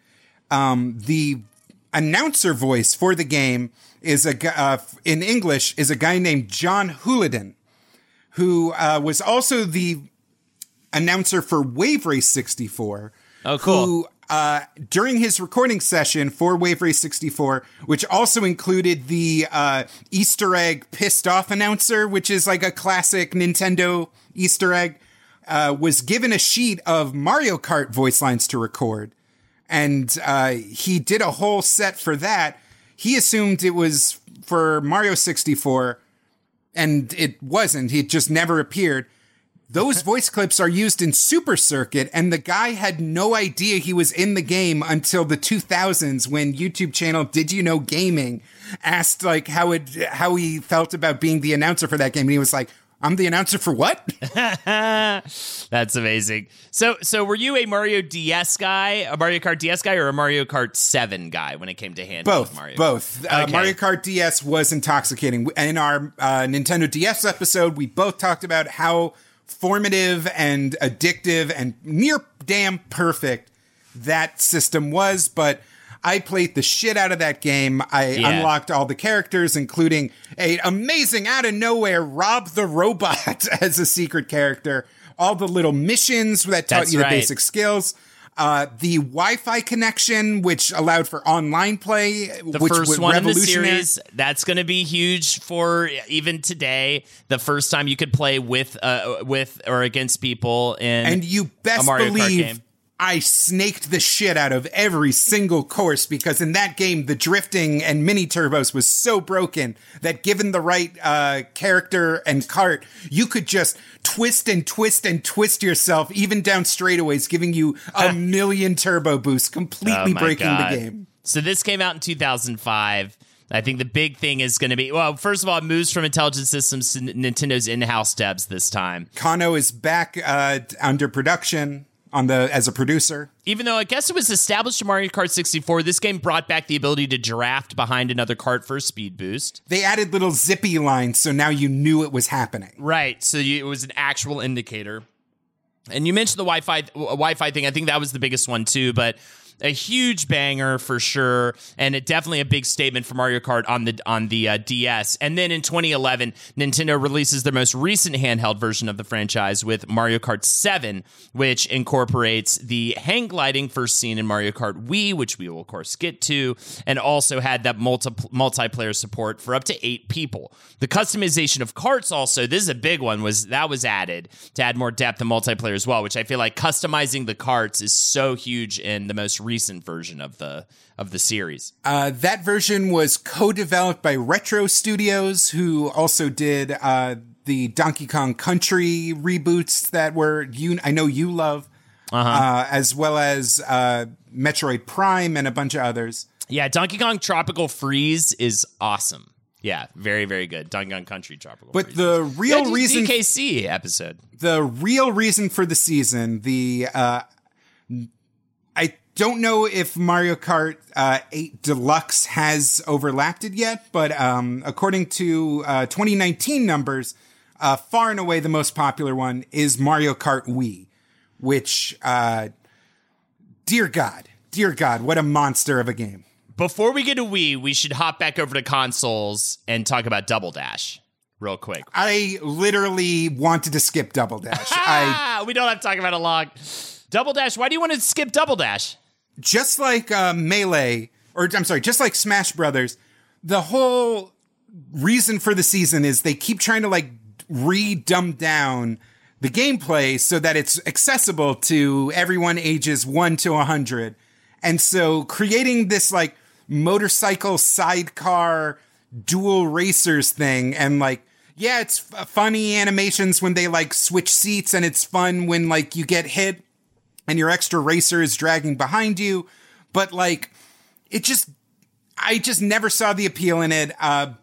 Um, the announcer voice for the game is a uh, in English is a guy named John Houlidan, who uh, was also the announcer for Wave Race 64. Oh, cool. Who, uh, during his recording session for Wave Race 64, which also included the uh, Easter egg pissed off announcer, which is like a classic Nintendo Easter egg, uh, was given a sheet of Mario Kart voice lines to record and uh, he did a whole set for that. He assumed it was for Mario 64, and it wasn't. He just never appeared. Those voice clips are used in Super Circuit, and the guy had no idea he was in the game until the 2000s when YouTube channel Did You Know Gaming asked like how it how he felt about being the announcer for that game, and he was like, I'm the announcer for what? That's amazing. So, so were you a Mario DS guy, a Mario Kart DS guy, or a Mario Kart Seven guy when it came to hand? Both, Mario? both. Uh, Mario Kart DS was intoxicating. In our uh, Nintendo DS episode, we both talked about how formative and addictive and near damn perfect that system was, but I played the shit out of that game. I yeah. unlocked all the characters, including a amazing out of nowhere Rob the Robot as a secret character. All the little missions that taught That's you the right. basic skills. Uh, the Wi-Fi connection, which allowed for online play, the which first was one in the series. That's going to be huge for even today. The first time you could play with, uh, with or against people in and you best a Mario Kart believe. I snaked the shit out of every single course because in that game, the drifting and mini turbos was so broken that given the right uh, character and cart, you could just twist and twist and twist yourself even down straightaways, giving you a million turbo boosts, completely Oh breaking God. the game. So this came out in 2005. I think the big thing is going to be well. First of all, it moves from Intelligent Systems to Nintendo's in-house devs this time. Kono is back uh, under production on the as a producer. Even though I guess it was established in Mario Kart 64, this game brought back the ability to draft behind another cart for a speed boost. They added little zippy lines, so now you knew it was happening. Right. So you, it was an actual indicator. And you mentioned the Wi-Fi Wi-Fi thing. I think that was the biggest one too, but a huge banger for sure, and it definitely a big statement for Mario Kart on the on the uh, DS. And then in 2011, Nintendo releases their most recent handheld version of the franchise with Mario Kart 7, which incorporates the hang gliding first seen in Mario Kart Wii, which we will of course get to, and also had that multi- multiplayer support for up to eight people. The customization of carts also this is a big one was that was added to add more depth and multiplayer as well, which I feel like customizing the carts is so huge in the most recent version of the of the series. Uh, that version was co-developed by Retro Studios, who also did uh, the Donkey Kong Country reboots that were you. I know you love, uh as well as uh, Metroid Prime and a bunch of others. Yeah, Donkey Kong Tropical Freeze is awesome. Yeah, very very good. Donkey Kong Country Tropical. But Freeze. the real reason DKC episode. the real reason for the season, the uh I don't know if Mario Kart uh, 8 Deluxe has overlapped it yet, but um, according to uh, 2019 numbers, uh, far and away the most popular one is Mario Kart Wii, which, uh, dear God, dear God, what a monster of a game. Before we get to Wii, we should hop back over to consoles and talk about Double Dash real quick. I literally wanted to skip Double Dash. I we don't have to talk about it long. Double Dash. Why do you want to skip Double Dash? Just like uh, Melee, or I'm sorry, just like Smash Brothers, the whole reason for the season is they keep trying to like re dumb down the gameplay so that it's accessible to everyone ages one to a hundred. And so creating this like motorcycle sidecar dual racers thing and like, yeah, it's f- funny animations when they like switch seats and it's fun when like you get hit and your extra racer is dragging behind you. But like, it just, I just never saw the appeal in it. Uh,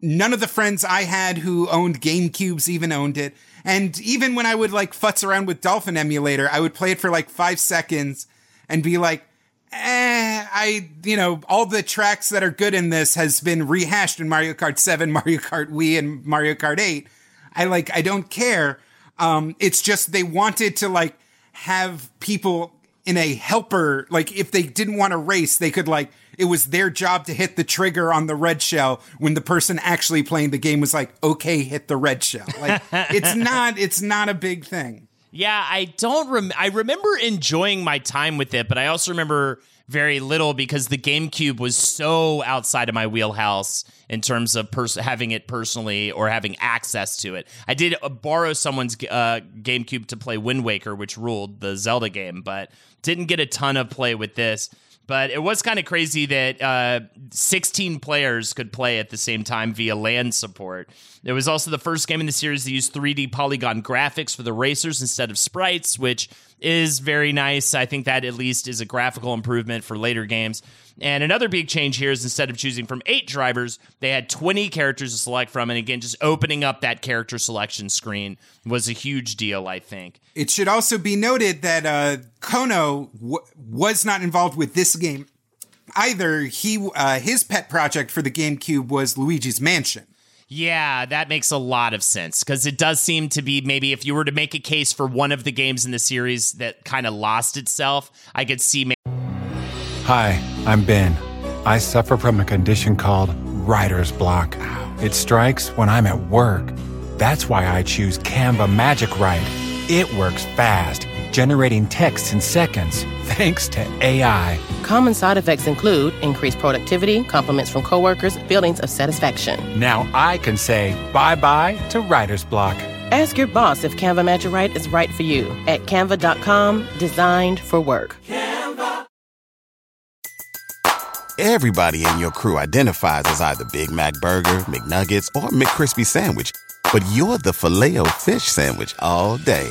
none of the friends I had who owned GameCubes even owned it. And even when I would like futz around with Dolphin Emulator, I would play it for like five seconds and be like, eh, I, you know, all the tracks that are good in this has been rehashed in Mario Kart 7, Mario Kart Wii, and Mario Kart 8. I like, I don't care. Um, it's just they wanted to like have people in a helper, like if they didn't want to race, they could like, it was their job to hit the trigger on the red shell when the person actually playing the game was like, okay, hit the red shell. Like, it's not, it's not a big thing. Yeah, I don't rem- I remember enjoying my time with it, but I also remember very little because the GameCube was so outside of my wheelhouse in terms of pers- having it personally or having access to it. I did uh, borrow someone's uh, GameCube to play Wind Waker, which ruled the Zelda game, but didn't get a ton of play with this. But it was kind of crazy that uh, 16 players could play at the same time via LAN support. It was also the first game in the series to use 3D polygon graphics for the racers instead of sprites, which is very nice. I think that at least is a graphical improvement for later games. And another big change here is instead of choosing from eight drivers, they had 20 characters to select from. And again, just opening up that character selection screen was a huge deal, I think. It should also be noted that uh, Kono w- was not involved with this game either. He uh, his pet project for the GameCube was Luigi's Mansion. Yeah, that makes a lot of sense because it does seem to be maybe if you were to make a case for one of the games in the series that kind of lost itself, I could see. ma- Hi, I'm Ben. I suffer from a condition called writer's block. It strikes when I'm at work. That's why I choose Canva Magic Write. It works fast, generating text in seconds, thanks to AI. Common side effects include increased productivity, compliments from coworkers, feelings of satisfaction. Now I can say bye bye to writer's block. Ask your boss if Canva Magic Write is right for you at canva.com, designed for work. Canva. Everybody in your crew identifies as either Big Mac Burger, McNuggets, or McCrispy Sandwich. But you're the Filet-O-Fish Sandwich all day.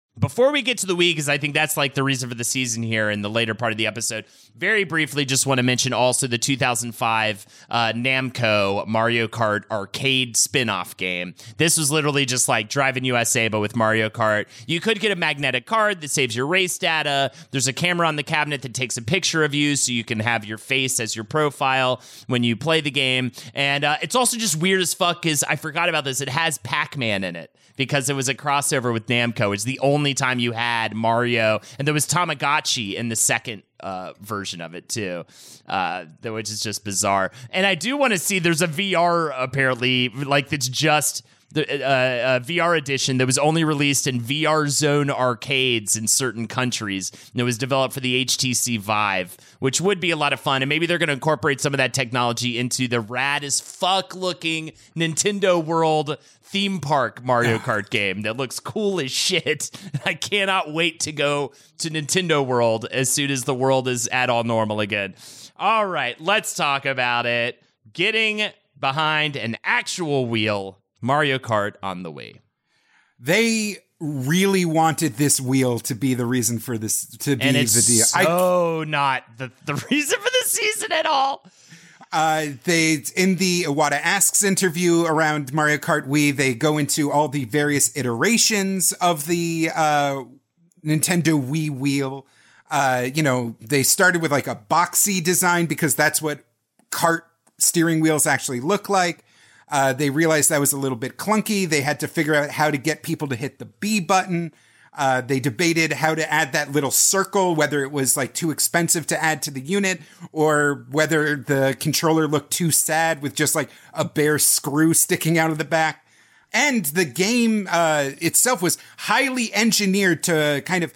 Before we get to the Wii, because I think that's like the reason for the season here in the later part of the episode, very briefly, just want to mention also the 2005 uh, Namco Mario Kart arcade spin off game. This was literally just like Driving USA, but with Mario Kart. You could get a magnetic card that saves your race data. There's a camera on the cabinet that takes a picture of you so you can have your face as your profile when you play the game. And uh, it's also just weird as fuck because I forgot about this. It has Pac Man in it because it was a crossover with Namco. It's the only time you had Mario, and there was Tamagotchi in the second uh, version of it too, uh, which is just bizarre. And I do want to see there's a VR apparently like that's just the uh, uh, VR edition that was only released in VR Zone arcades in certain countries. And it was developed for the HTC Vive, which would be a lot of fun. And maybe they're going to incorporate some of that technology into the rad as fuck looking Nintendo World theme park Mario Kart game that looks cool as shit. I cannot wait to go to Nintendo World as soon as the world is at all normal again. All right, let's talk about it. Getting behind an actual wheel, Mario Kart on the way. They really wanted this wheel to be the reason for this to be And it's the deal. so not the, the reason for the season at all. Uh, they in the Iwata Asks interview around Mario Kart Wii, they go into all the various iterations of the uh, Nintendo Wii wheel. Uh, you know, they started with like a boxy design because that's what cart steering wheels actually look like. Uh, they realized that was a little bit clunky. They had to figure out how to get people to hit the B button. Uh, they debated how to add that little circle, whether it was like too expensive to add to the unit or whether the controller looked too sad with just like a bare screw sticking out of the back. And the game uh, itself was highly engineered to kind of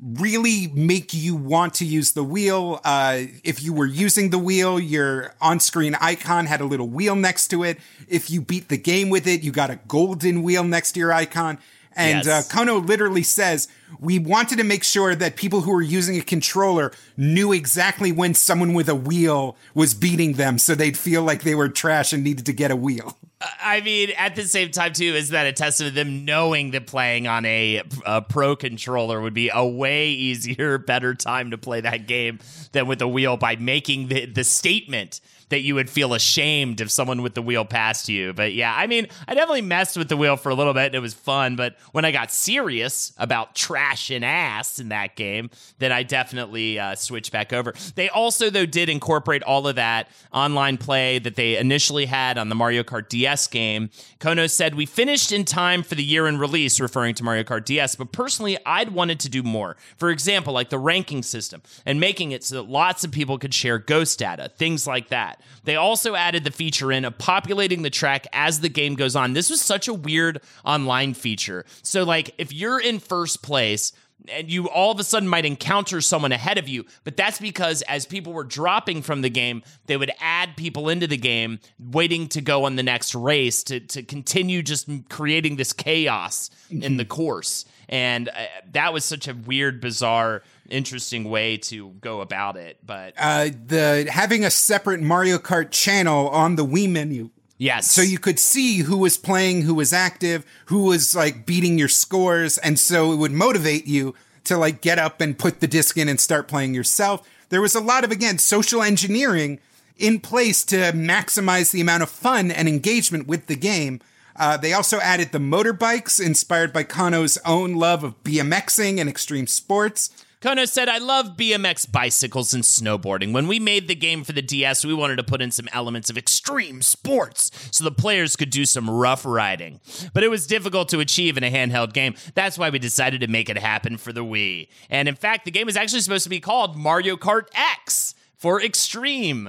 really make you want to use the wheel. Uh, if you were using the wheel, your on screen icon had a little wheel next to it. If you beat the game with it, you got a golden wheel next to your icon. And Yes. uh, Kono literally says, we wanted to make sure that people who were using a controller knew exactly when someone with a wheel was beating them so they'd feel like they were trash and needed to get a wheel. I mean, at the same time, too, is that a testament to them knowing that playing on a, a pro controller would be a way easier, better time to play that game than with a wheel by making the, the statement that you would feel ashamed if someone with the wheel passed you. But yeah, I mean, I definitely messed with the wheel for a little bit and it was fun. But when I got serious about trash and ass in that game, then I definitely uh, switched back over. They also, though, did incorporate all of that online play that they initially had on the Mario Kart DS game. Kono said, We finished in time for the year in release, referring to Mario Kart DS, but personally, I'd wanted to do more. For example, like the ranking system and making it so that lots of people could share ghost data, things like that. They also added the feature in of populating the track as the game goes on. This was such a weird online feature. So, like, if you're in first place, and you all of a sudden might encounter someone ahead of you, but that's because as people were dropping from the game, they would add people into the game, waiting to go on the next race to to continue just creating this chaos in the course. And uh, that was such a weird, bizarre, interesting way to go about it. But Uh, the having a separate Mario Kart channel on the Wii menu yes, so you could see who was playing, who was active, who was like beating your scores, and so it would motivate you to like get up and put the disc in and start playing yourself. There was a lot of again social engineering in place to maximize the amount of fun and engagement with the game. Uh, they also added the motorbikes, inspired by Kono's own love of BMXing and extreme sports. Kono said, I love BMX bicycles and snowboarding. When we made the game for the DS, we wanted to put in some elements of extreme sports so the players could do some rough riding. But it was difficult to achieve in a handheld game. That's why we decided to make it happen for the Wii. And in fact, the game is actually supposed to be called Mario Kart X for Extreme.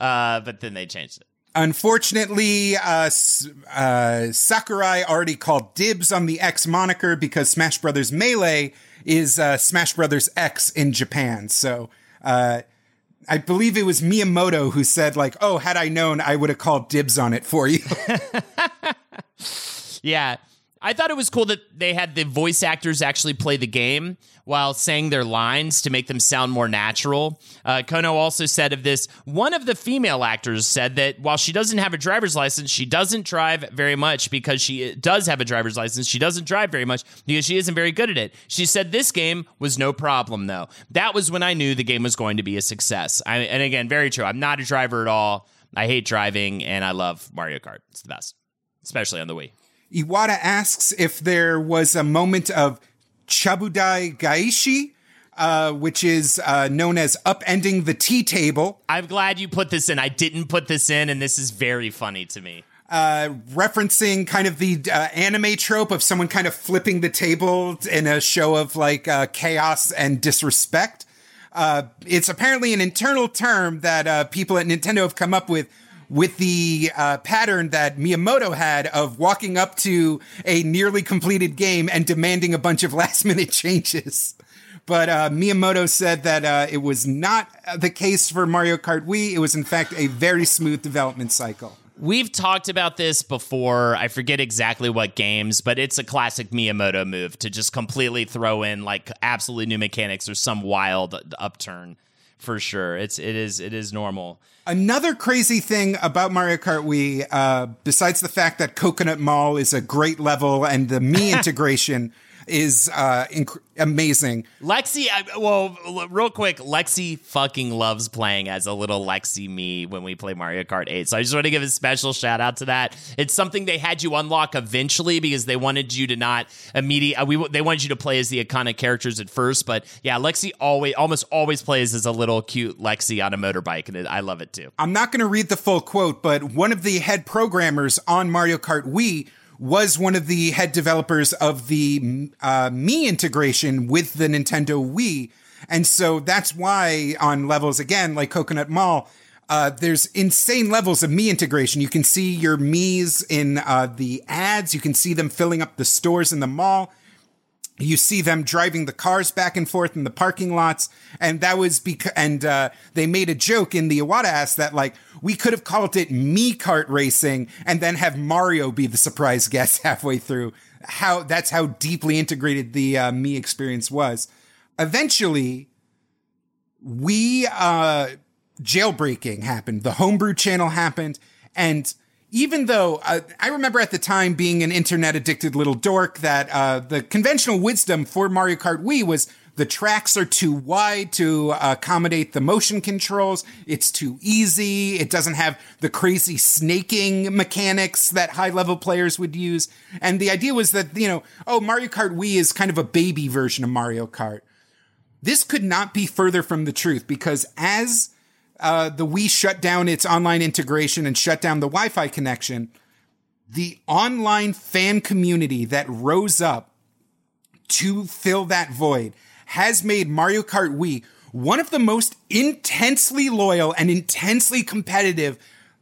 Uh, but then they changed it. Unfortunately, uh, uh, Sakurai already called dibs on the X moniker because Smash Brothers Melee is uh, Smash Brothers X in Japan. So uh, I believe it was Miyamoto who said, like, "Oh, had I known, I would have called dibs on it for you." Yeah. I thought it was cool that they had the voice actors actually play the game while saying their lines to make them sound more natural. Uh, Kono also said of this, one of the female actors said that while she doesn't have a driver's license, she doesn't drive very much because she does have a driver's license. She doesn't drive very much because she isn't very good at it. She said this game was no problem though. That was when I knew the game was going to be a success. I, and again, very true. I'm not a driver at all. I hate driving and I love Mario Kart. It's the best, especially on the Wii. Iwata asks if there was a moment of Chabudai Gaeshi, uh, which is uh, known as upending the tea table. I'm glad you put this in. I didn't put this in, and this is very funny to me. uh, referencing kind of the uh, anime trope of someone kind of flipping the table in a show of like uh, chaos and disrespect. Uh, it's apparently an internal term that uh, people at Nintendo have come up with with the uh, pattern that Miyamoto had of walking up to a nearly completed game and demanding a bunch of last minute changes. But uh, Miyamoto said that uh, it was not the case for Mario Kart Wii. It was, in fact, a very smooth development cycle. We've talked about this before. I forget exactly what games, but it's a classic Miyamoto move to just completely throw in like absolutely new mechanics or some wild upturn for sure. It's it is it is normal. Another crazy thing about Mario Kart Wii, uh, besides the fact that Coconut Mall is a great level and the Mii integration is uh, inc- amazing. Lexi, I, well, l- real quick, Lexi fucking loves playing as a little Lexi me when we play Mario Kart 8. So I just want to give a special shout out to that. It's something they had you unlock eventually because they wanted you to not immediate. Uh, we they wanted you to play as the iconic characters at first, but yeah, Lexi always almost always plays as a little cute Lexi on a motorbike, and it, I love it too. I'm not going to read the full quote, but one of the head programmers on Mario Kart Wii was one of the head developers of the uh, Mii integration with the Nintendo Wii. And so that's why on levels again, like Coconut Mall, uh, there's insane levels of Mii integration. You can see your Mii's in uh, the ads. You can see them filling up the stores in the mall. You see them driving the cars back and forth in the parking lots. And that was because, and, uh, they made a joke in the Iwata Asks that like, we could have called it Mii kart racing and then have Mario be the surprise guest halfway through. How, that's how deeply integrated the, uh, Mii experience was. Eventually, we, uh, jailbreaking happened. The homebrew channel happened. And even though uh, I remember at the time being an internet addicted little dork that uh, the conventional wisdom for Mario Kart Wii was the tracks are too wide to accommodate the motion controls. It's too easy. It doesn't have the crazy snaking mechanics that high level players would use. And the idea was that, you know, oh, Mario Kart Wii is kind of a baby version of Mario Kart. This could not be further from the truth because as uh, the Wii shut down its online integration and shut down the Wi-Fi connection, the online fan community that rose up to fill that void has made Mario Kart Wii one of the most intensely loyal and intensely competitive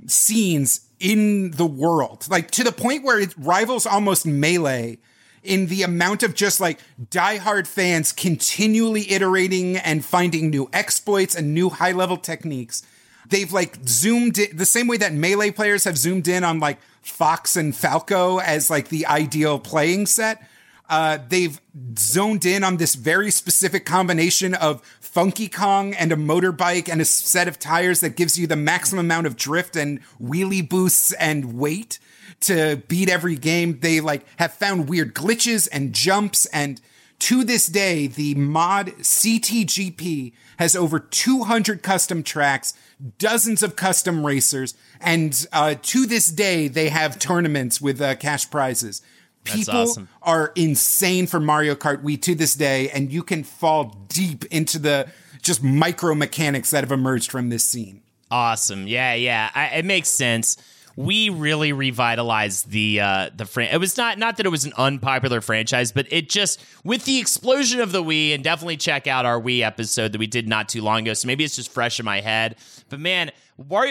scenes in the world. Like to the point where it rivals almost Melee in the amount of just like diehard fans continually iterating and finding new exploits and new high level techniques. They've like zoomed in the same way that melee players have zoomed in on like Fox and Falco as like the ideal playing set. Uh, they've zoned in on this very specific combination of Funky Kong and a motorbike and a set of tires that gives you the maximum amount of drift and wheelie boosts and weight to beat every game. They like have found weird glitches and jumps and to this day, the mod CTGP has over 200 custom tracks, dozens of custom racers, and uh, to this day, they have tournaments with uh, cash prizes. People awesome. are insane for Mario Kart Wii to this day, and you can fall deep into the just micro mechanics that have emerged from this scene. Awesome. Yeah, yeah. I, it makes sense. We really revitalized the uh, the fran- It was not not that it was an unpopular franchise, but it just with the explosion of the Wii, and definitely check out our Wii episode that we did not too long ago. So maybe it's just fresh in my head. But man,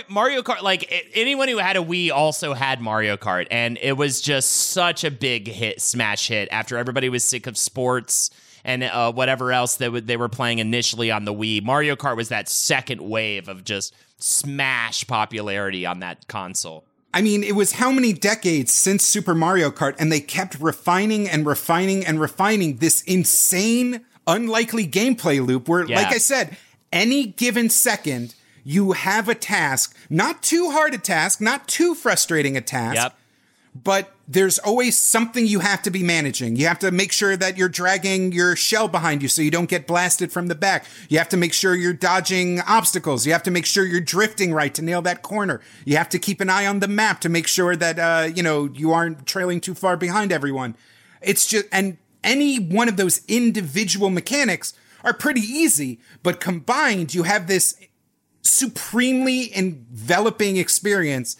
Mario, Kart, like anyone who had a Wii also had Mario Kart, and it was just such a big hit, smash hit. After everybody was sick of sports and uh, whatever else that they were playing initially on the Wii, Mario Kart was that second wave of just smash popularity on that console. I mean, it was how many decades since Super Mario Kart, and they kept refining and refining and refining this insane, unlikely gameplay loop where, Yeah. like I said, any given second, you have a task, not too hard a task, not too frustrating a task, Yep. but there's always something you have to be managing. You have to make sure that you're dragging your shell behind you so you don't get blasted from the back. You have to make sure you're dodging obstacles. You have to make sure you're drifting right to nail that corner. You have to keep an eye on the map to make sure that, uh, you know, you aren't trailing too far behind everyone. It's just, and any one of those individual mechanics are pretty easy, but combined, you have this supremely enveloping experience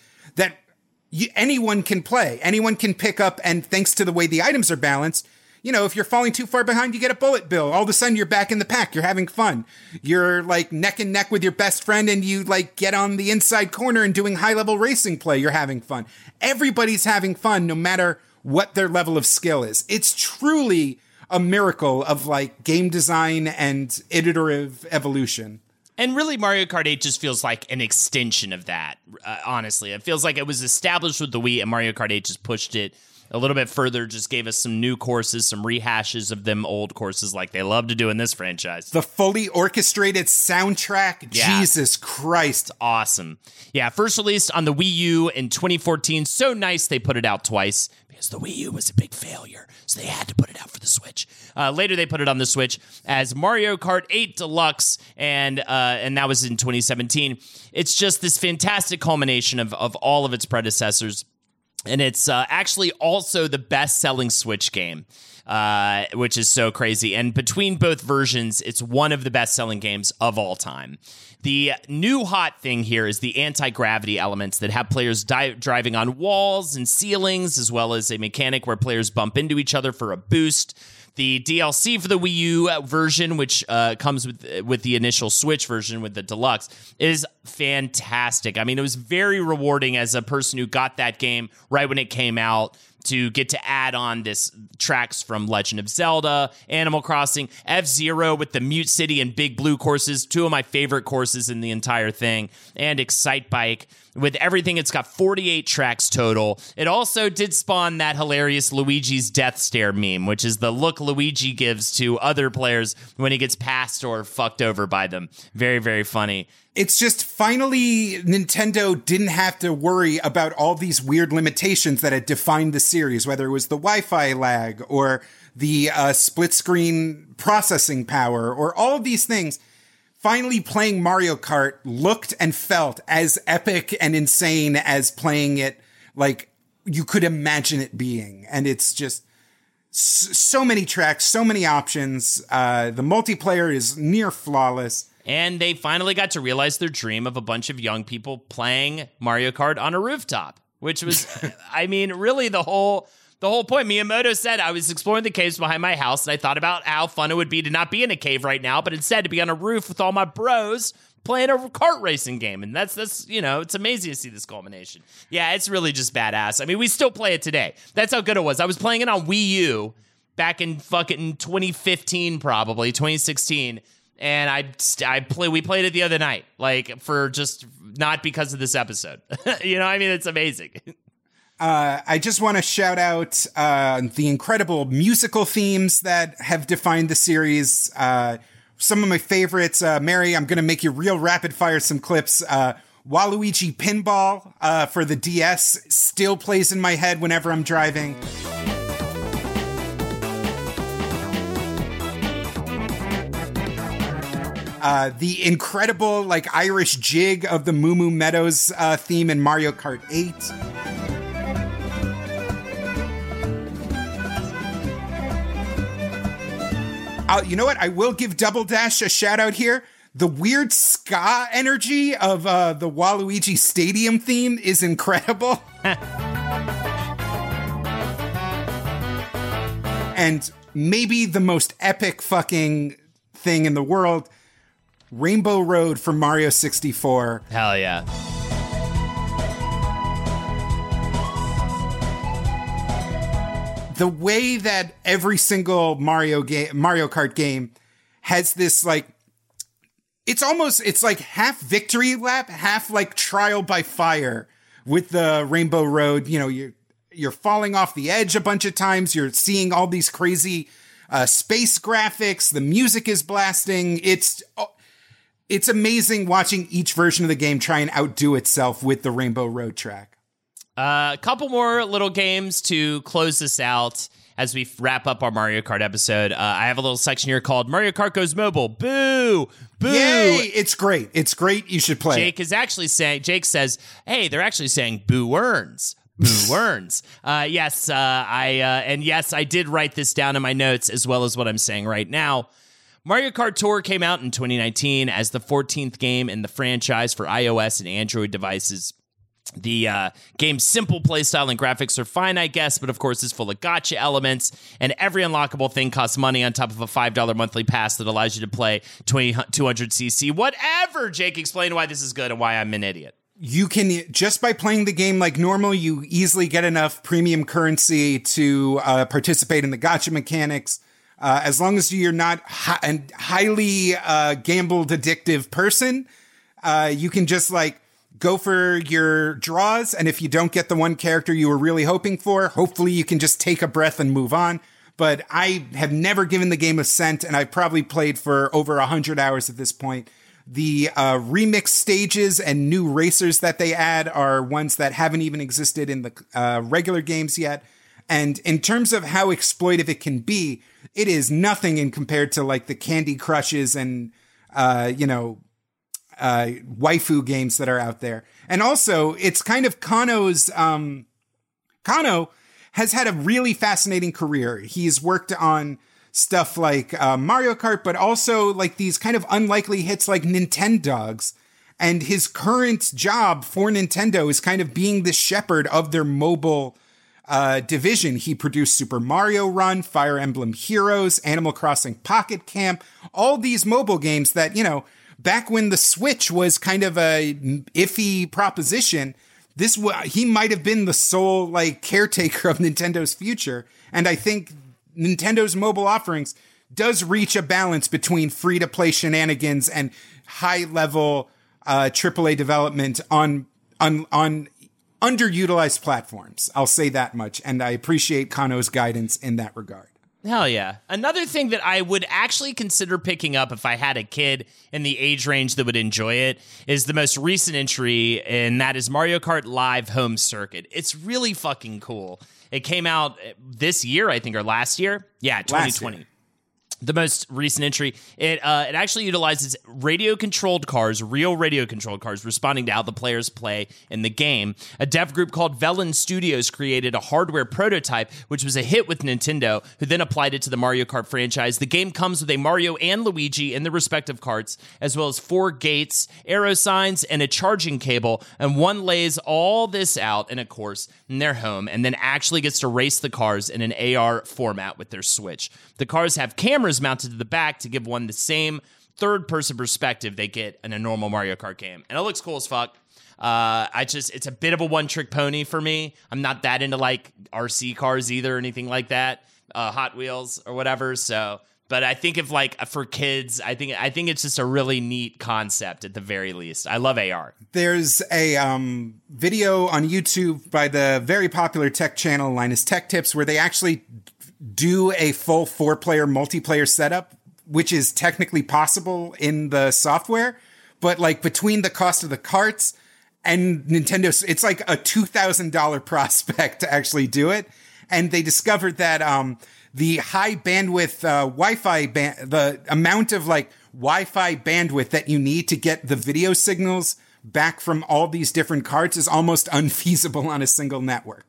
you, anyone can play. Anyone can pick up, and thanks to the way the items are balanced, you know, if you're falling too far behind, you get a bullet bill. All of a sudden you're back in the pack. You're having fun. You're like neck and neck with your best friend and you like get on the inside corner and doing high level racing play. You're having fun. Everybody's having fun no matter what their level of skill is. It's truly a miracle of like game design and iterative evolution. And really, Mario Kart 8 just feels like an extension of that, uh, honestly. It feels like it was established with the Wii, and Mario Kart 8 just pushed it a little bit further, just gave us some new courses, some rehashes of them old courses like they love to do in this franchise. The fully orchestrated soundtrack, Yeah. Jesus Christ. Awesome. Yeah, first released on the Wii U in 2014. So nice they put it out twice the Wii U was a big failure. So they had to put it out for the Switch. Uh, later, they put it on the Switch as Mario Kart 8 Deluxe, and uh, and that was in 2017. It's just this fantastic culmination of of all of its predecessors and it's uh, actually also the best-selling Switch game, uh, which is so crazy. And between both versions, it's one of the best-selling games of all time. The new hot thing here is the anti-gravity elements that have players di- driving on walls and ceilings, as well as a mechanic where players bump into each other for a boost. The DLC for the Wii U version, which uh, comes with with the initial Switch version with the deluxe, is fantastic. I mean, it was very rewarding as a person who got that game right when it came out to get to add on this tracks from Legend of Zelda, Animal Crossing, F Zero with the Mute City and Big Blue courses, two of my favorite courses in the entire thing, and Excitebike. With everything, it's got 48 tracks total. It also did spawn that hilarious Luigi's death stare meme, which is the look Luigi gives to other players when he gets passed or fucked over by them. Very, very funny. It's just finally Nintendo didn't have to worry about all these weird limitations that had defined the series, whether it was the Wi Fi lag or the uh, split screen processing power or all of these things. Finally, playing Mario Kart looked and felt as epic and insane as playing it like you could imagine it being. And it's just so many tracks, so many options. Uh, the multiplayer is near flawless. And they finally got to realize their dream of a bunch of young people playing Mario Kart on a rooftop, which was, I mean, really the whole the whole point. Miyamoto said I was exploring the caves behind my house, and I thought about how fun it would be to not be in a cave right now, but instead to be on a roof with all my bros playing a kart racing game. And that's that's you know, it's amazing to see this culmination. Yeah, it's really just badass. I mean, we still play it today. That's how good it was. I was playing it on Wii U back in fucking 2015, probably 2016 and I I play we played it the other night, like for just not because of this episode. you know, I mean, it's amazing. Uh, I just want to shout out uh, the incredible musical themes that have defined the series. Uh, some of my favorites, uh, Mary. I'm going to make you real rapid fire some clips. Uh, Waluigi Pinball uh, for the DS still plays in my head whenever I'm driving. Uh, the incredible like Irish jig of the Moo Moo Meadows uh, theme in Mario Kart 8. Uh, you know what? I will give Double Dash a shout out here. The weird ska energy of uh, the Waluigi Stadium theme is incredible. and maybe the most epic fucking thing in the world Rainbow Road for Mario 64. Hell yeah. The way that every single Mario game Mario Kart game has this like it's almost it's like half victory lap, half like trial by fire with the Rainbow Road, you know, you're you're falling off the edge a bunch of times, you're seeing all these crazy uh, space graphics, the music is blasting. It's oh, it's amazing watching each version of the game try and outdo itself with the Rainbow Road track. Uh, a couple more little games to close this out as we wrap up our Mario Kart episode. Uh, I have a little section here called Mario Kart Goes Mobile. Boo! Boo! Yay! It's great. It's great. You should play. Jake is actually saying, Jake says, hey, they're actually saying boo earns. Boo earns. Uh, yes, uh, I, uh, and yes, I did write this down in my notes as well as what I'm saying right now. Mario Kart Tour came out in 2019 as the 14th game in the franchise for iOS and Android devices. The uh, game's simple playstyle and graphics are fine, I guess, but of course it's full of gacha elements, and every unlockable thing costs money on top of a $5 monthly pass that allows you to play 20, 200cc. Whatever! Jake, explain why this is good and why I'm an idiot. You can, just by playing the game like normal, you easily get enough premium currency to uh, participate in the gacha mechanics. Uh, as long as you're not hi- a highly uh, gambled addictive person, uh, you can just like go for your draws. And if you don't get the one character you were really hoping for, hopefully you can just take a breath and move on. But I have never given the game a cent, and I've probably played for over 100 hours at this point. The uh, remix stages and new racers that they add are ones that haven't even existed in the uh, regular games yet. And in terms of how exploitive it can be, it is nothing in compared to like the Candy Crushes and, uh, you know, uh, waifu games that are out there. And also, it's kind of Kono's, um, Kano has had a really fascinating career. He's worked on stuff like uh, Mario Kart, but also like these kind of unlikely hits like Nintendogs. And his current job for Nintendo is kind of being the shepherd of their mobile uh, division. He produced Super Mario Run, Fire Emblem Heroes, Animal Crossing Pocket Camp, all these mobile games that, you know, back when the Switch was kind of a iffy proposition, this he might have been the sole like caretaker of Nintendo's future. And I think Nintendo's mobile offerings does reach a balance between free to play shenanigans and high level uh, AAA development on on on underutilized platforms. I'll say that much, and I appreciate Kono's guidance in that regard. Hell yeah. Another thing that I would actually consider picking up if I had a kid in the age range that would enjoy it is the most recent entry, and that is Mario Kart Live Home Circuit. It's really fucking cool. It came out this year, I think, or last year. Yeah, 2020 the most recent entry. It uh, it actually utilizes radio controlled cars, real radio controlled cars, responding to how the players play in the game. A dev group called Velan Studios created a hardware prototype, which was a hit with Nintendo, who then applied it to the Mario Kart franchise. The game comes with a Mario and Luigi in the respective carts, as well as four gates, arrow signs, and a charging cable. And one lays all this out in a course in their home, and then actually gets to race the cars in an AR format with their Switch. The cars have cameras mounted to the back to give one the same third person perspective they get in a normal Mario Kart game. And it looks cool as fuck. Uh, I just, it's a bit of a one trick pony for me. I'm not that into like RC cars either or anything like that, uh, Hot Wheels or whatever. So, but I think if like for kids, I think I think it's just a really neat concept at the very least. I love AR. There's a um, video on YouTube by the very popular tech channel Linus Tech Tips where they actually do a full four player multiplayer setup, which is technically possible in the software. But like between the cost of the carts and Nintendo, it's like a $2,000 prospect to actually do it. And they discovered that, um, the high bandwidth, uh, Wi-Fi, ban- the amount of like Wi-Fi bandwidth that you need to get the video signals back from all these different carts is almost unfeasible on a single network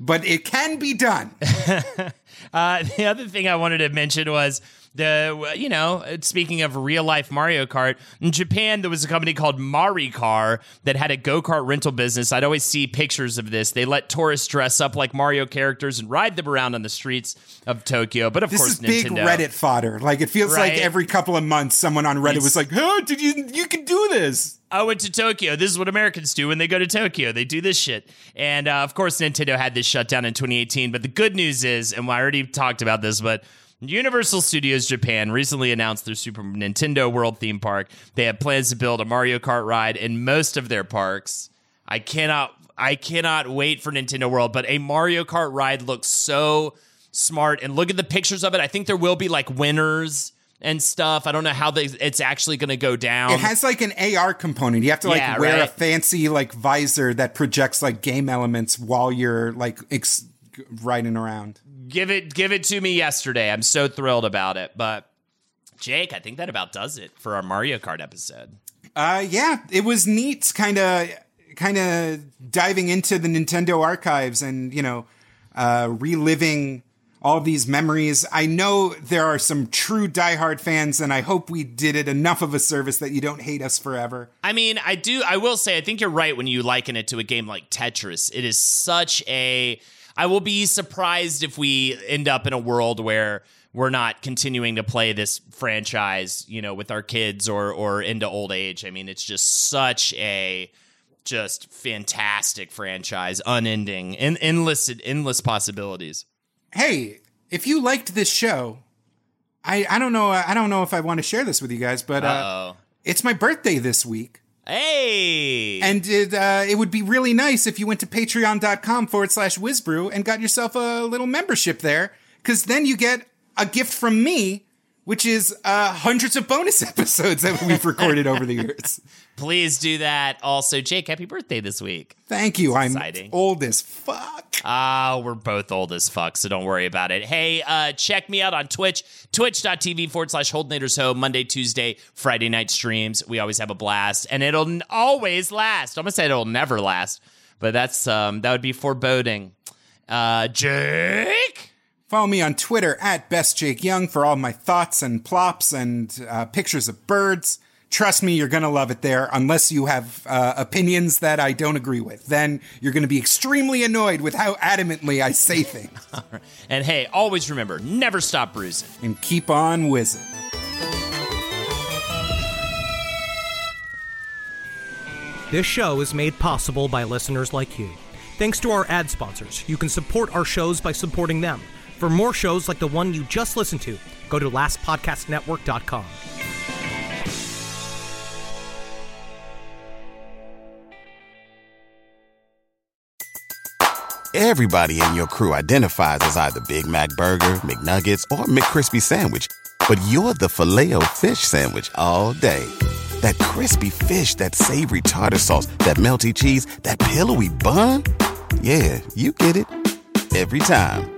but it can be done. uh, the other thing I wanted to mention was the you know speaking of real life Mario Kart in Japan there was a company called Maricar that had a go-kart rental business I'd always see pictures of this they let tourists dress up like Mario characters and ride them around on the streets of Tokyo but of this course is big Nintendo Reddit fodder like it feels Right. like every couple of months someone on Reddit It's- was like oh did you you can do this I went to Tokyo. This is what Americans do when they go to Tokyo. They do this shit. And uh, of course, Nintendo had this shut down in 2018. But the good news is, and I already talked about this, but Universal Studios Japan recently announced their Super Nintendo World theme park. They have plans to build a Mario Kart ride in most of their parks. I cannot, I cannot wait for Nintendo World. But a Mario Kart ride looks so smart. And look at the pictures of it. I think there will be like winners and stuff. I don't know how they, it's actually going to go down. it has like an AR component you have to like Yeah, wear a fancy like visor that projects like game elements while you're like ex- riding around give it give it to me yesterday. I'm so thrilled about it. But Jake, I think that about does it for our Mario Kart episode. Uh, yeah, it was neat, kind of, kind of diving into the Nintendo archives and you know, uh, reliving all these memories. I know there are some true diehard fans, and I hope we did it enough of a service that you don't hate us forever. I mean, I do. I will say, I think you're right when you liken it to a game like Tetris. It is such a. I will be surprised if we end up in a world where we're not continuing to play this franchise, you know, with our kids or or into old age. I mean, it's just such a just fantastic franchise, unending, and endless endless possibilities. Hey, if you liked this show, I I don't know I don't know if I want to share this with you guys, but uh, it's my birthday this week. Hey, And it, uh, it would be really nice if you went to patreon.com forward slash WizBru and got yourself a little membership there, because then you get a gift from me, which is uh, hundreds of bonus episodes that we've recorded over the years. please do that. Also, Jake, happy birthday this week. Thank you. I'm Exciting. old as fuck. Ah, we're both old as fuck, so don't worry about it. Hey, uh, check me out on Twitch, twitch.tv forward slash Holdenators Ho, Monday, Tuesday, Friday night streams. We always have a blast, and it'll always last. I'm gonna say it'll never last, but that's um that would be foreboding. Uh, Jake? Follow me on Twitter at bestjakeyoung for all my thoughts and plops and uh, pictures of birds. Trust me, you're gonna love it there, unless you have uh, opinions that I don't agree with. Then you're gonna be extremely annoyed with how adamantly I say things. And hey, always remember, never stop bruising. and keep on whizzing. This show is made possible by listeners like you. Thanks to our ad sponsors, you can support our shows by supporting them. For more shows like the one you just listened to, go to lastpodcastnetwork.com. Everybody in your crew identifies as either Big Mac Burger, McNuggets, or McCrispy Sandwich. But you're the filet fish Sandwich all day. That crispy fish, that savory tartar sauce, that melty cheese, that pillowy bun. Yeah, you get it. Every time.